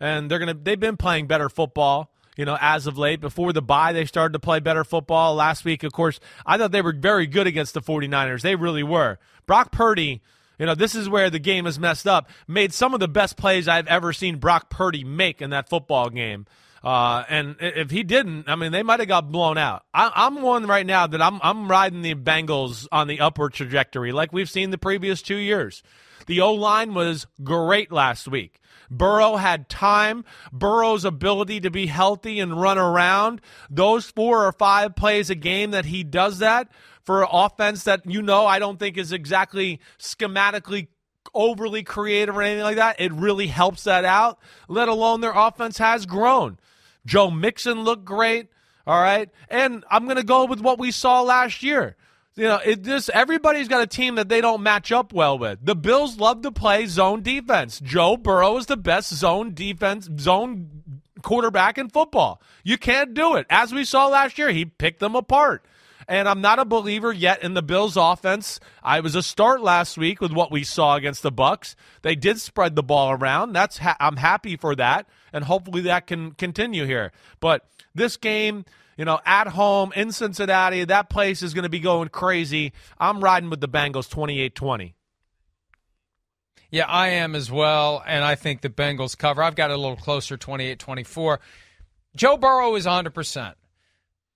and they're gonna they've been playing better football. You know, as of late, before the bye, they started to play better football. Last week, of course, I thought they were very good against the 49ers. They really were. Brock Purdy, you know, this is where the game is messed up. Made some of the best plays I've ever seen Brock Purdy make in that football game. Uh, and if he didn't, I mean, they might have got blown out. I, am one right now that I'm I'm riding the Bengals on the upward trajectory, like we've seen the previous two years. The O line was great last week. Burrow had time. Burrow's ability to be healthy and run around. Those four or five plays a game that he does that for offense that you know I don't think is exactly schematically overly creative or anything like that. It really helps that out, let alone their offense has grown. Joe Mixon looked great. All right. And I'm going to go with what we saw last year. You know, it just everybody's got a team that they don't match up well with. The Bills love to play zone defense. Joe Burrow is the best zone defense, zone quarterback in football. You can't do it. As we saw last year, he picked them apart. And I'm not a believer yet in the Bills offense. I was a start last week with what we saw against the Bucs. They did spread the ball around. That's ha- I'm happy for that and hopefully that can continue here. But this game, you know, at home in Cincinnati, that place is going to be going crazy. I'm riding with the Bengals 28-20. Yeah, I am as well, and I think the Bengals cover. I've got a little closer 28-24. Joe Burrow is 100%.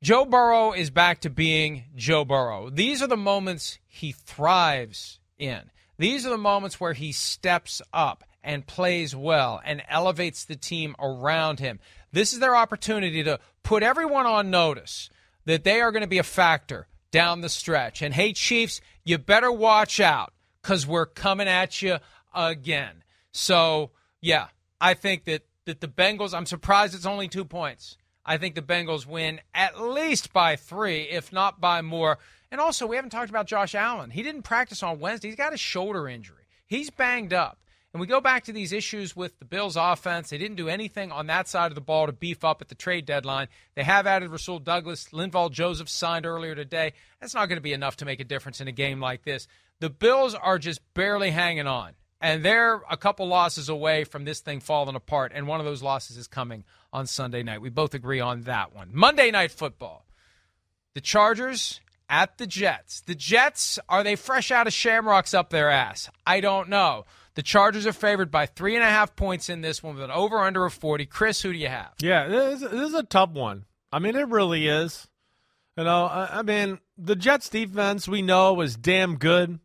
Joe Burrow is back to being Joe Burrow. These are the moments he thrives in. These are the moments where he steps up and plays well and elevates the team around him. This is their opportunity to put everyone on notice that they are going to be a factor down the stretch. And hey, Chiefs, you better watch out because we're coming at you again. So, yeah, I think that, that the Bengals, I'm surprised it's only two points. I think the Bengals win at least by three, if not by more. And also, we haven't talked about Josh Allen. He didn't practice on Wednesday. He's got a shoulder injury. He's banged up. And we go back to these issues with the Bills' offense. They didn't do anything on that side of the ball to beef up at the trade deadline. They have added Rasul Douglas. Linval Joseph signed earlier today. That's not going to be enough to make a difference in a game like this. The Bills are just barely hanging on. And they're a couple losses away from this thing falling apart. And one of those losses is coming on Sunday night. We both agree on that one. Monday night football. The Chargers at the Jets. The Jets, are they fresh out of shamrocks up their ass? I don't know. The Chargers are favored by three and a half points in this one with an over under of 40. Chris, who do you have? Yeah, this is a tough one. I mean, it really is. You know, I, I mean, the Jets defense we know is damn good.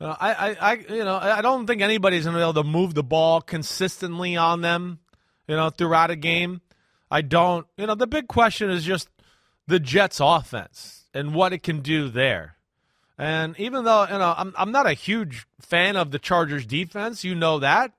Uh, I, I, I, you know, I don't think anybody's to be able to move the ball consistently on them, you know, throughout a game. I don't. You know, the big question is just the Jets' offense and what it can do there. And even though you know I'm I'm not a huge fan of the Chargers' defense, you know that.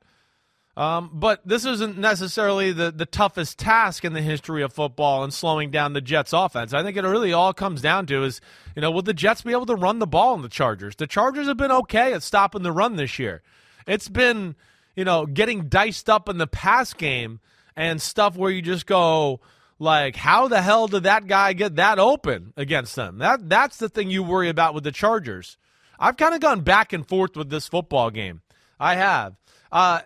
Um, but this isn't necessarily the, the toughest task in the history of football and slowing down the Jets offense. I think it really all comes down to is, you know, will the Jets be able to run the ball in the Chargers? The Chargers have been okay at stopping the run this year. It's been, you know, getting diced up in the pass game and stuff where you just go, like, how the hell did that guy get that open against them? That that's the thing you worry about with the Chargers. I've kind of gone back and forth with this football game. I have. Uh,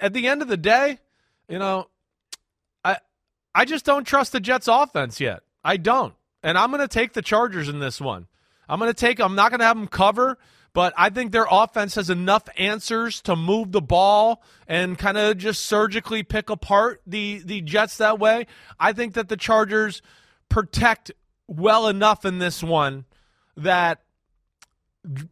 at the end of the day, you know, I I just don't trust the Jets offense yet. I don't. And I'm going to take the Chargers in this one. I'm going to take I'm not going to have them cover, but I think their offense has enough answers to move the ball and kind of just surgically pick apart the the Jets that way. I think that the Chargers protect well enough in this one that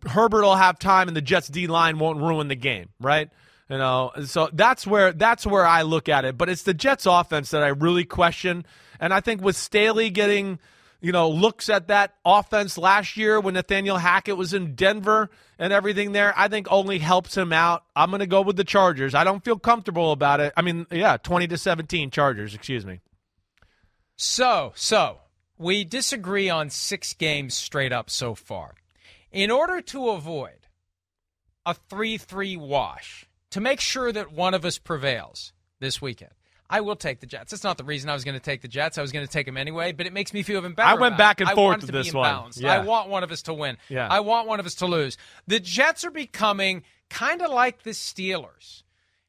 Herbert will have time and the Jets D line won't ruin the game, right? You know, so that's where that's where I look at it. But it's the Jets offense that I really question. And I think with Staley getting, you know, looks at that offense last year when Nathaniel Hackett was in Denver and everything there, I think only helps him out. I'm going to go with the Chargers. I don't feel comfortable about it. I mean, yeah, 20 to 17 Chargers, excuse me. So, so we disagree on 6 games straight up so far. In order to avoid a 3-3 wash, to make sure that one of us prevails this weekend. I will take the Jets. That's not the reason I was going to take the Jets. I was going to take them anyway, but it makes me feel even better. I went back and it. forth with this one. Yeah. I want one of us to win. Yeah. I want one of us to lose. The Jets are becoming kind of like the Steelers.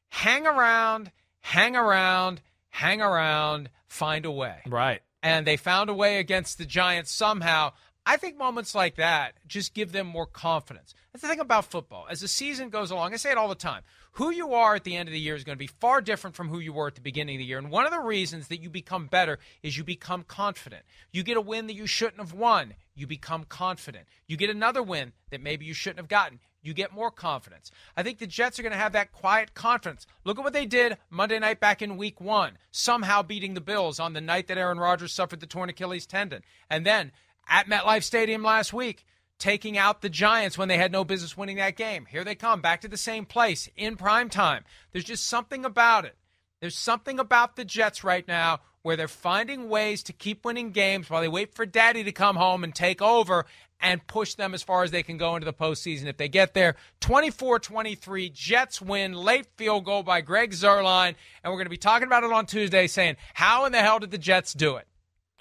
Hang around, hang around, hang around, find a way. Right. And they found a way against the Giants somehow. I think moments like that just give them more confidence. That's the thing about football. As the season goes along, I say it all the time. Who you are at the end of the year is going to be far different from who you were at the beginning of the year. And one of the reasons that you become better is you become confident. You get a win that you shouldn't have won, you become confident. You get another win that maybe you shouldn't have gotten, you get more confidence. I think the Jets are going to have that quiet confidence. Look at what they did Monday night back in week one, somehow beating the Bills on the night that Aaron Rodgers suffered the torn Achilles tendon. And then at MetLife Stadium last week, taking out the Giants when they had no business winning that game. Here they come, back to the same place in prime time. There's just something about it. There's something about the Jets right now where they're finding ways to keep winning games while they wait for daddy to come home and take over and push them as far as they can go into the postseason. If they get there, 24 23, Jets win, late field goal by Greg Zuerlein. And we're going to be talking about it on Tuesday, saying, How in the hell did the Jets do it?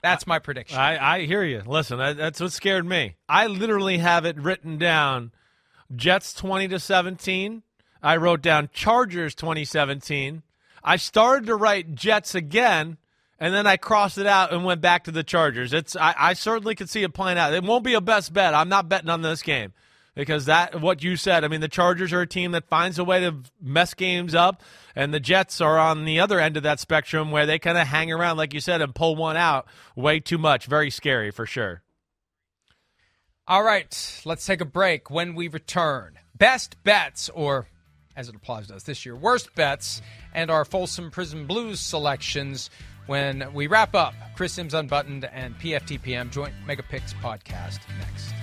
That's my prediction. I, I hear you. Listen, that's what scared me. I literally have it written down Jets 20 to 17. I wrote down Chargers 2017. I started to write Jets again, and then I crossed it out and went back to the Chargers. It's I, I certainly could see it playing out. It won't be a best bet. I'm not betting on this game because that what you said. I mean, the Chargers are a team that finds a way to mess games up, and the Jets are on the other end of that spectrum where they kind of hang around, like you said, and pull one out way too much. Very scary for sure. All right, let's take a break. When we return, best bets, or as it applies to us this year, worst bets, and our Folsom Prison Blues selections. When we wrap up, Chris Simms Unbuttoned and PFTPM Joint Mega Picks podcast next.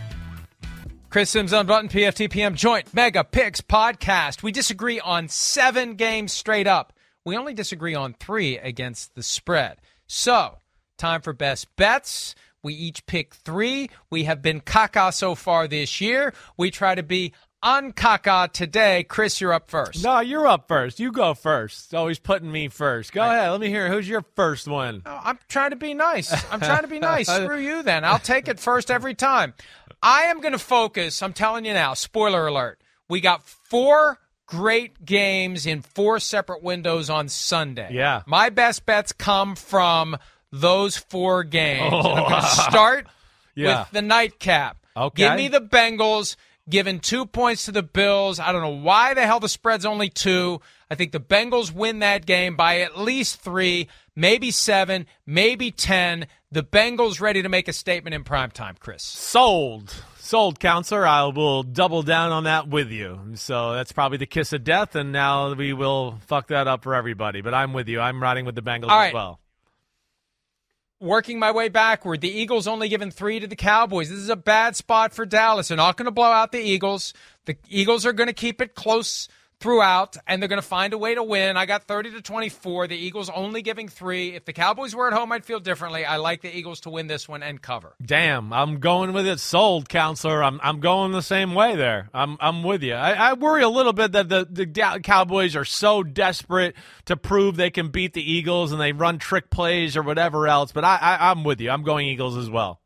Chris Simms Unbuttoned, PFTPM Joint Mega Picks Podcast. We disagree on seven games straight up. We only disagree on three against the spread. So, time for best bets. We each pick three. We have been caca so far this year. We try to be on caca today. Chris, you're up first. No, you're up first. You go first. Always putting me first. Go ahead. Let me hear. Who's your first one? Oh, I'm trying to be nice. I'm trying to be nice. Screw you then. I'll take it first every time. I am going to focus. I'm telling you now. Spoiler alert. We got four great games in four separate windows on Sunday. Yeah. My best bets come from those four games. And I'm going to start Yeah. with the nightcap. Okay. Give me the Bengals giving two points to the Bills. I don't know why the hell the spread's only two. I think the Bengals win that game by at least three, maybe seven, maybe ten. The Bengals ready to make a statement in prime time, Chris. Sold. Sold, counselor. I will double down on that with you. So that's probably the kiss of death, and now we will fuck that up for everybody. But I'm with you. I'm riding with the Bengals All right. as well. Working my way backward, the Eagles only given three to the Cowboys. This is a bad spot for Dallas. They're not going to blow out the Eagles. The Eagles are going to keep it close throughout, and they're going to find a way to win. I got 30 to 24. The Eagles only giving three. If the Cowboys were at home, I'd feel differently. I like the Eagles to win this one and cover. Damn, I'm going with it. Sold, counselor. I'm I'm going the same way there. I'm I'm with you. I, I worry a little bit that the the Cowboys are so desperate to prove they can beat the Eagles and they run trick plays or whatever else. But I, I I'm with you. I'm going Eagles as well.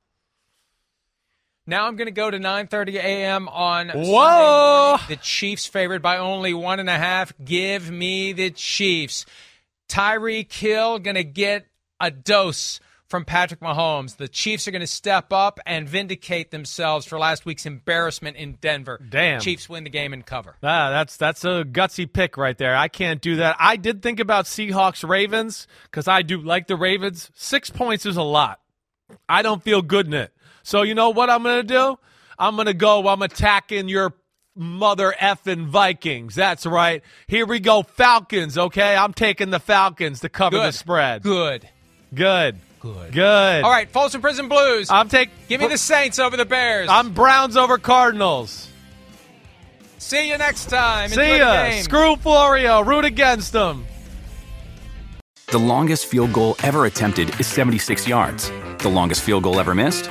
Now I'm going to go to 9:30 a.m. on Sunday Whoa! The Chiefs favored by only one and a half. Give me the Chiefs. Tyreek Hill going to get a dose from Patrick Mahomes. The Chiefs are going to step up and vindicate themselves for last week's embarrassment in Denver. Damn. Chiefs win the game and cover. Ah, that's that's a gutsy pick right there. I can't do that. I did think about Seahawks Ravens because I do like the Ravens. Six points is a lot. I don't feel good in it. So you know what I'm gonna do? I'm gonna go. I'm attacking your mother effing Vikings. That's right. Here we go, Falcons. Okay, I'm taking the Falcons to cover the spread. Good. Good. Good. Good. All right, Folsom Prison Blues. I'm take. Give me the Saints over the Bears. I'm Browns over Cardinals. See you next time. Enjoy See the ya. game. Screw Florio. Root against them. The longest field goal ever attempted is 76 yards. The longest field goal ever missed?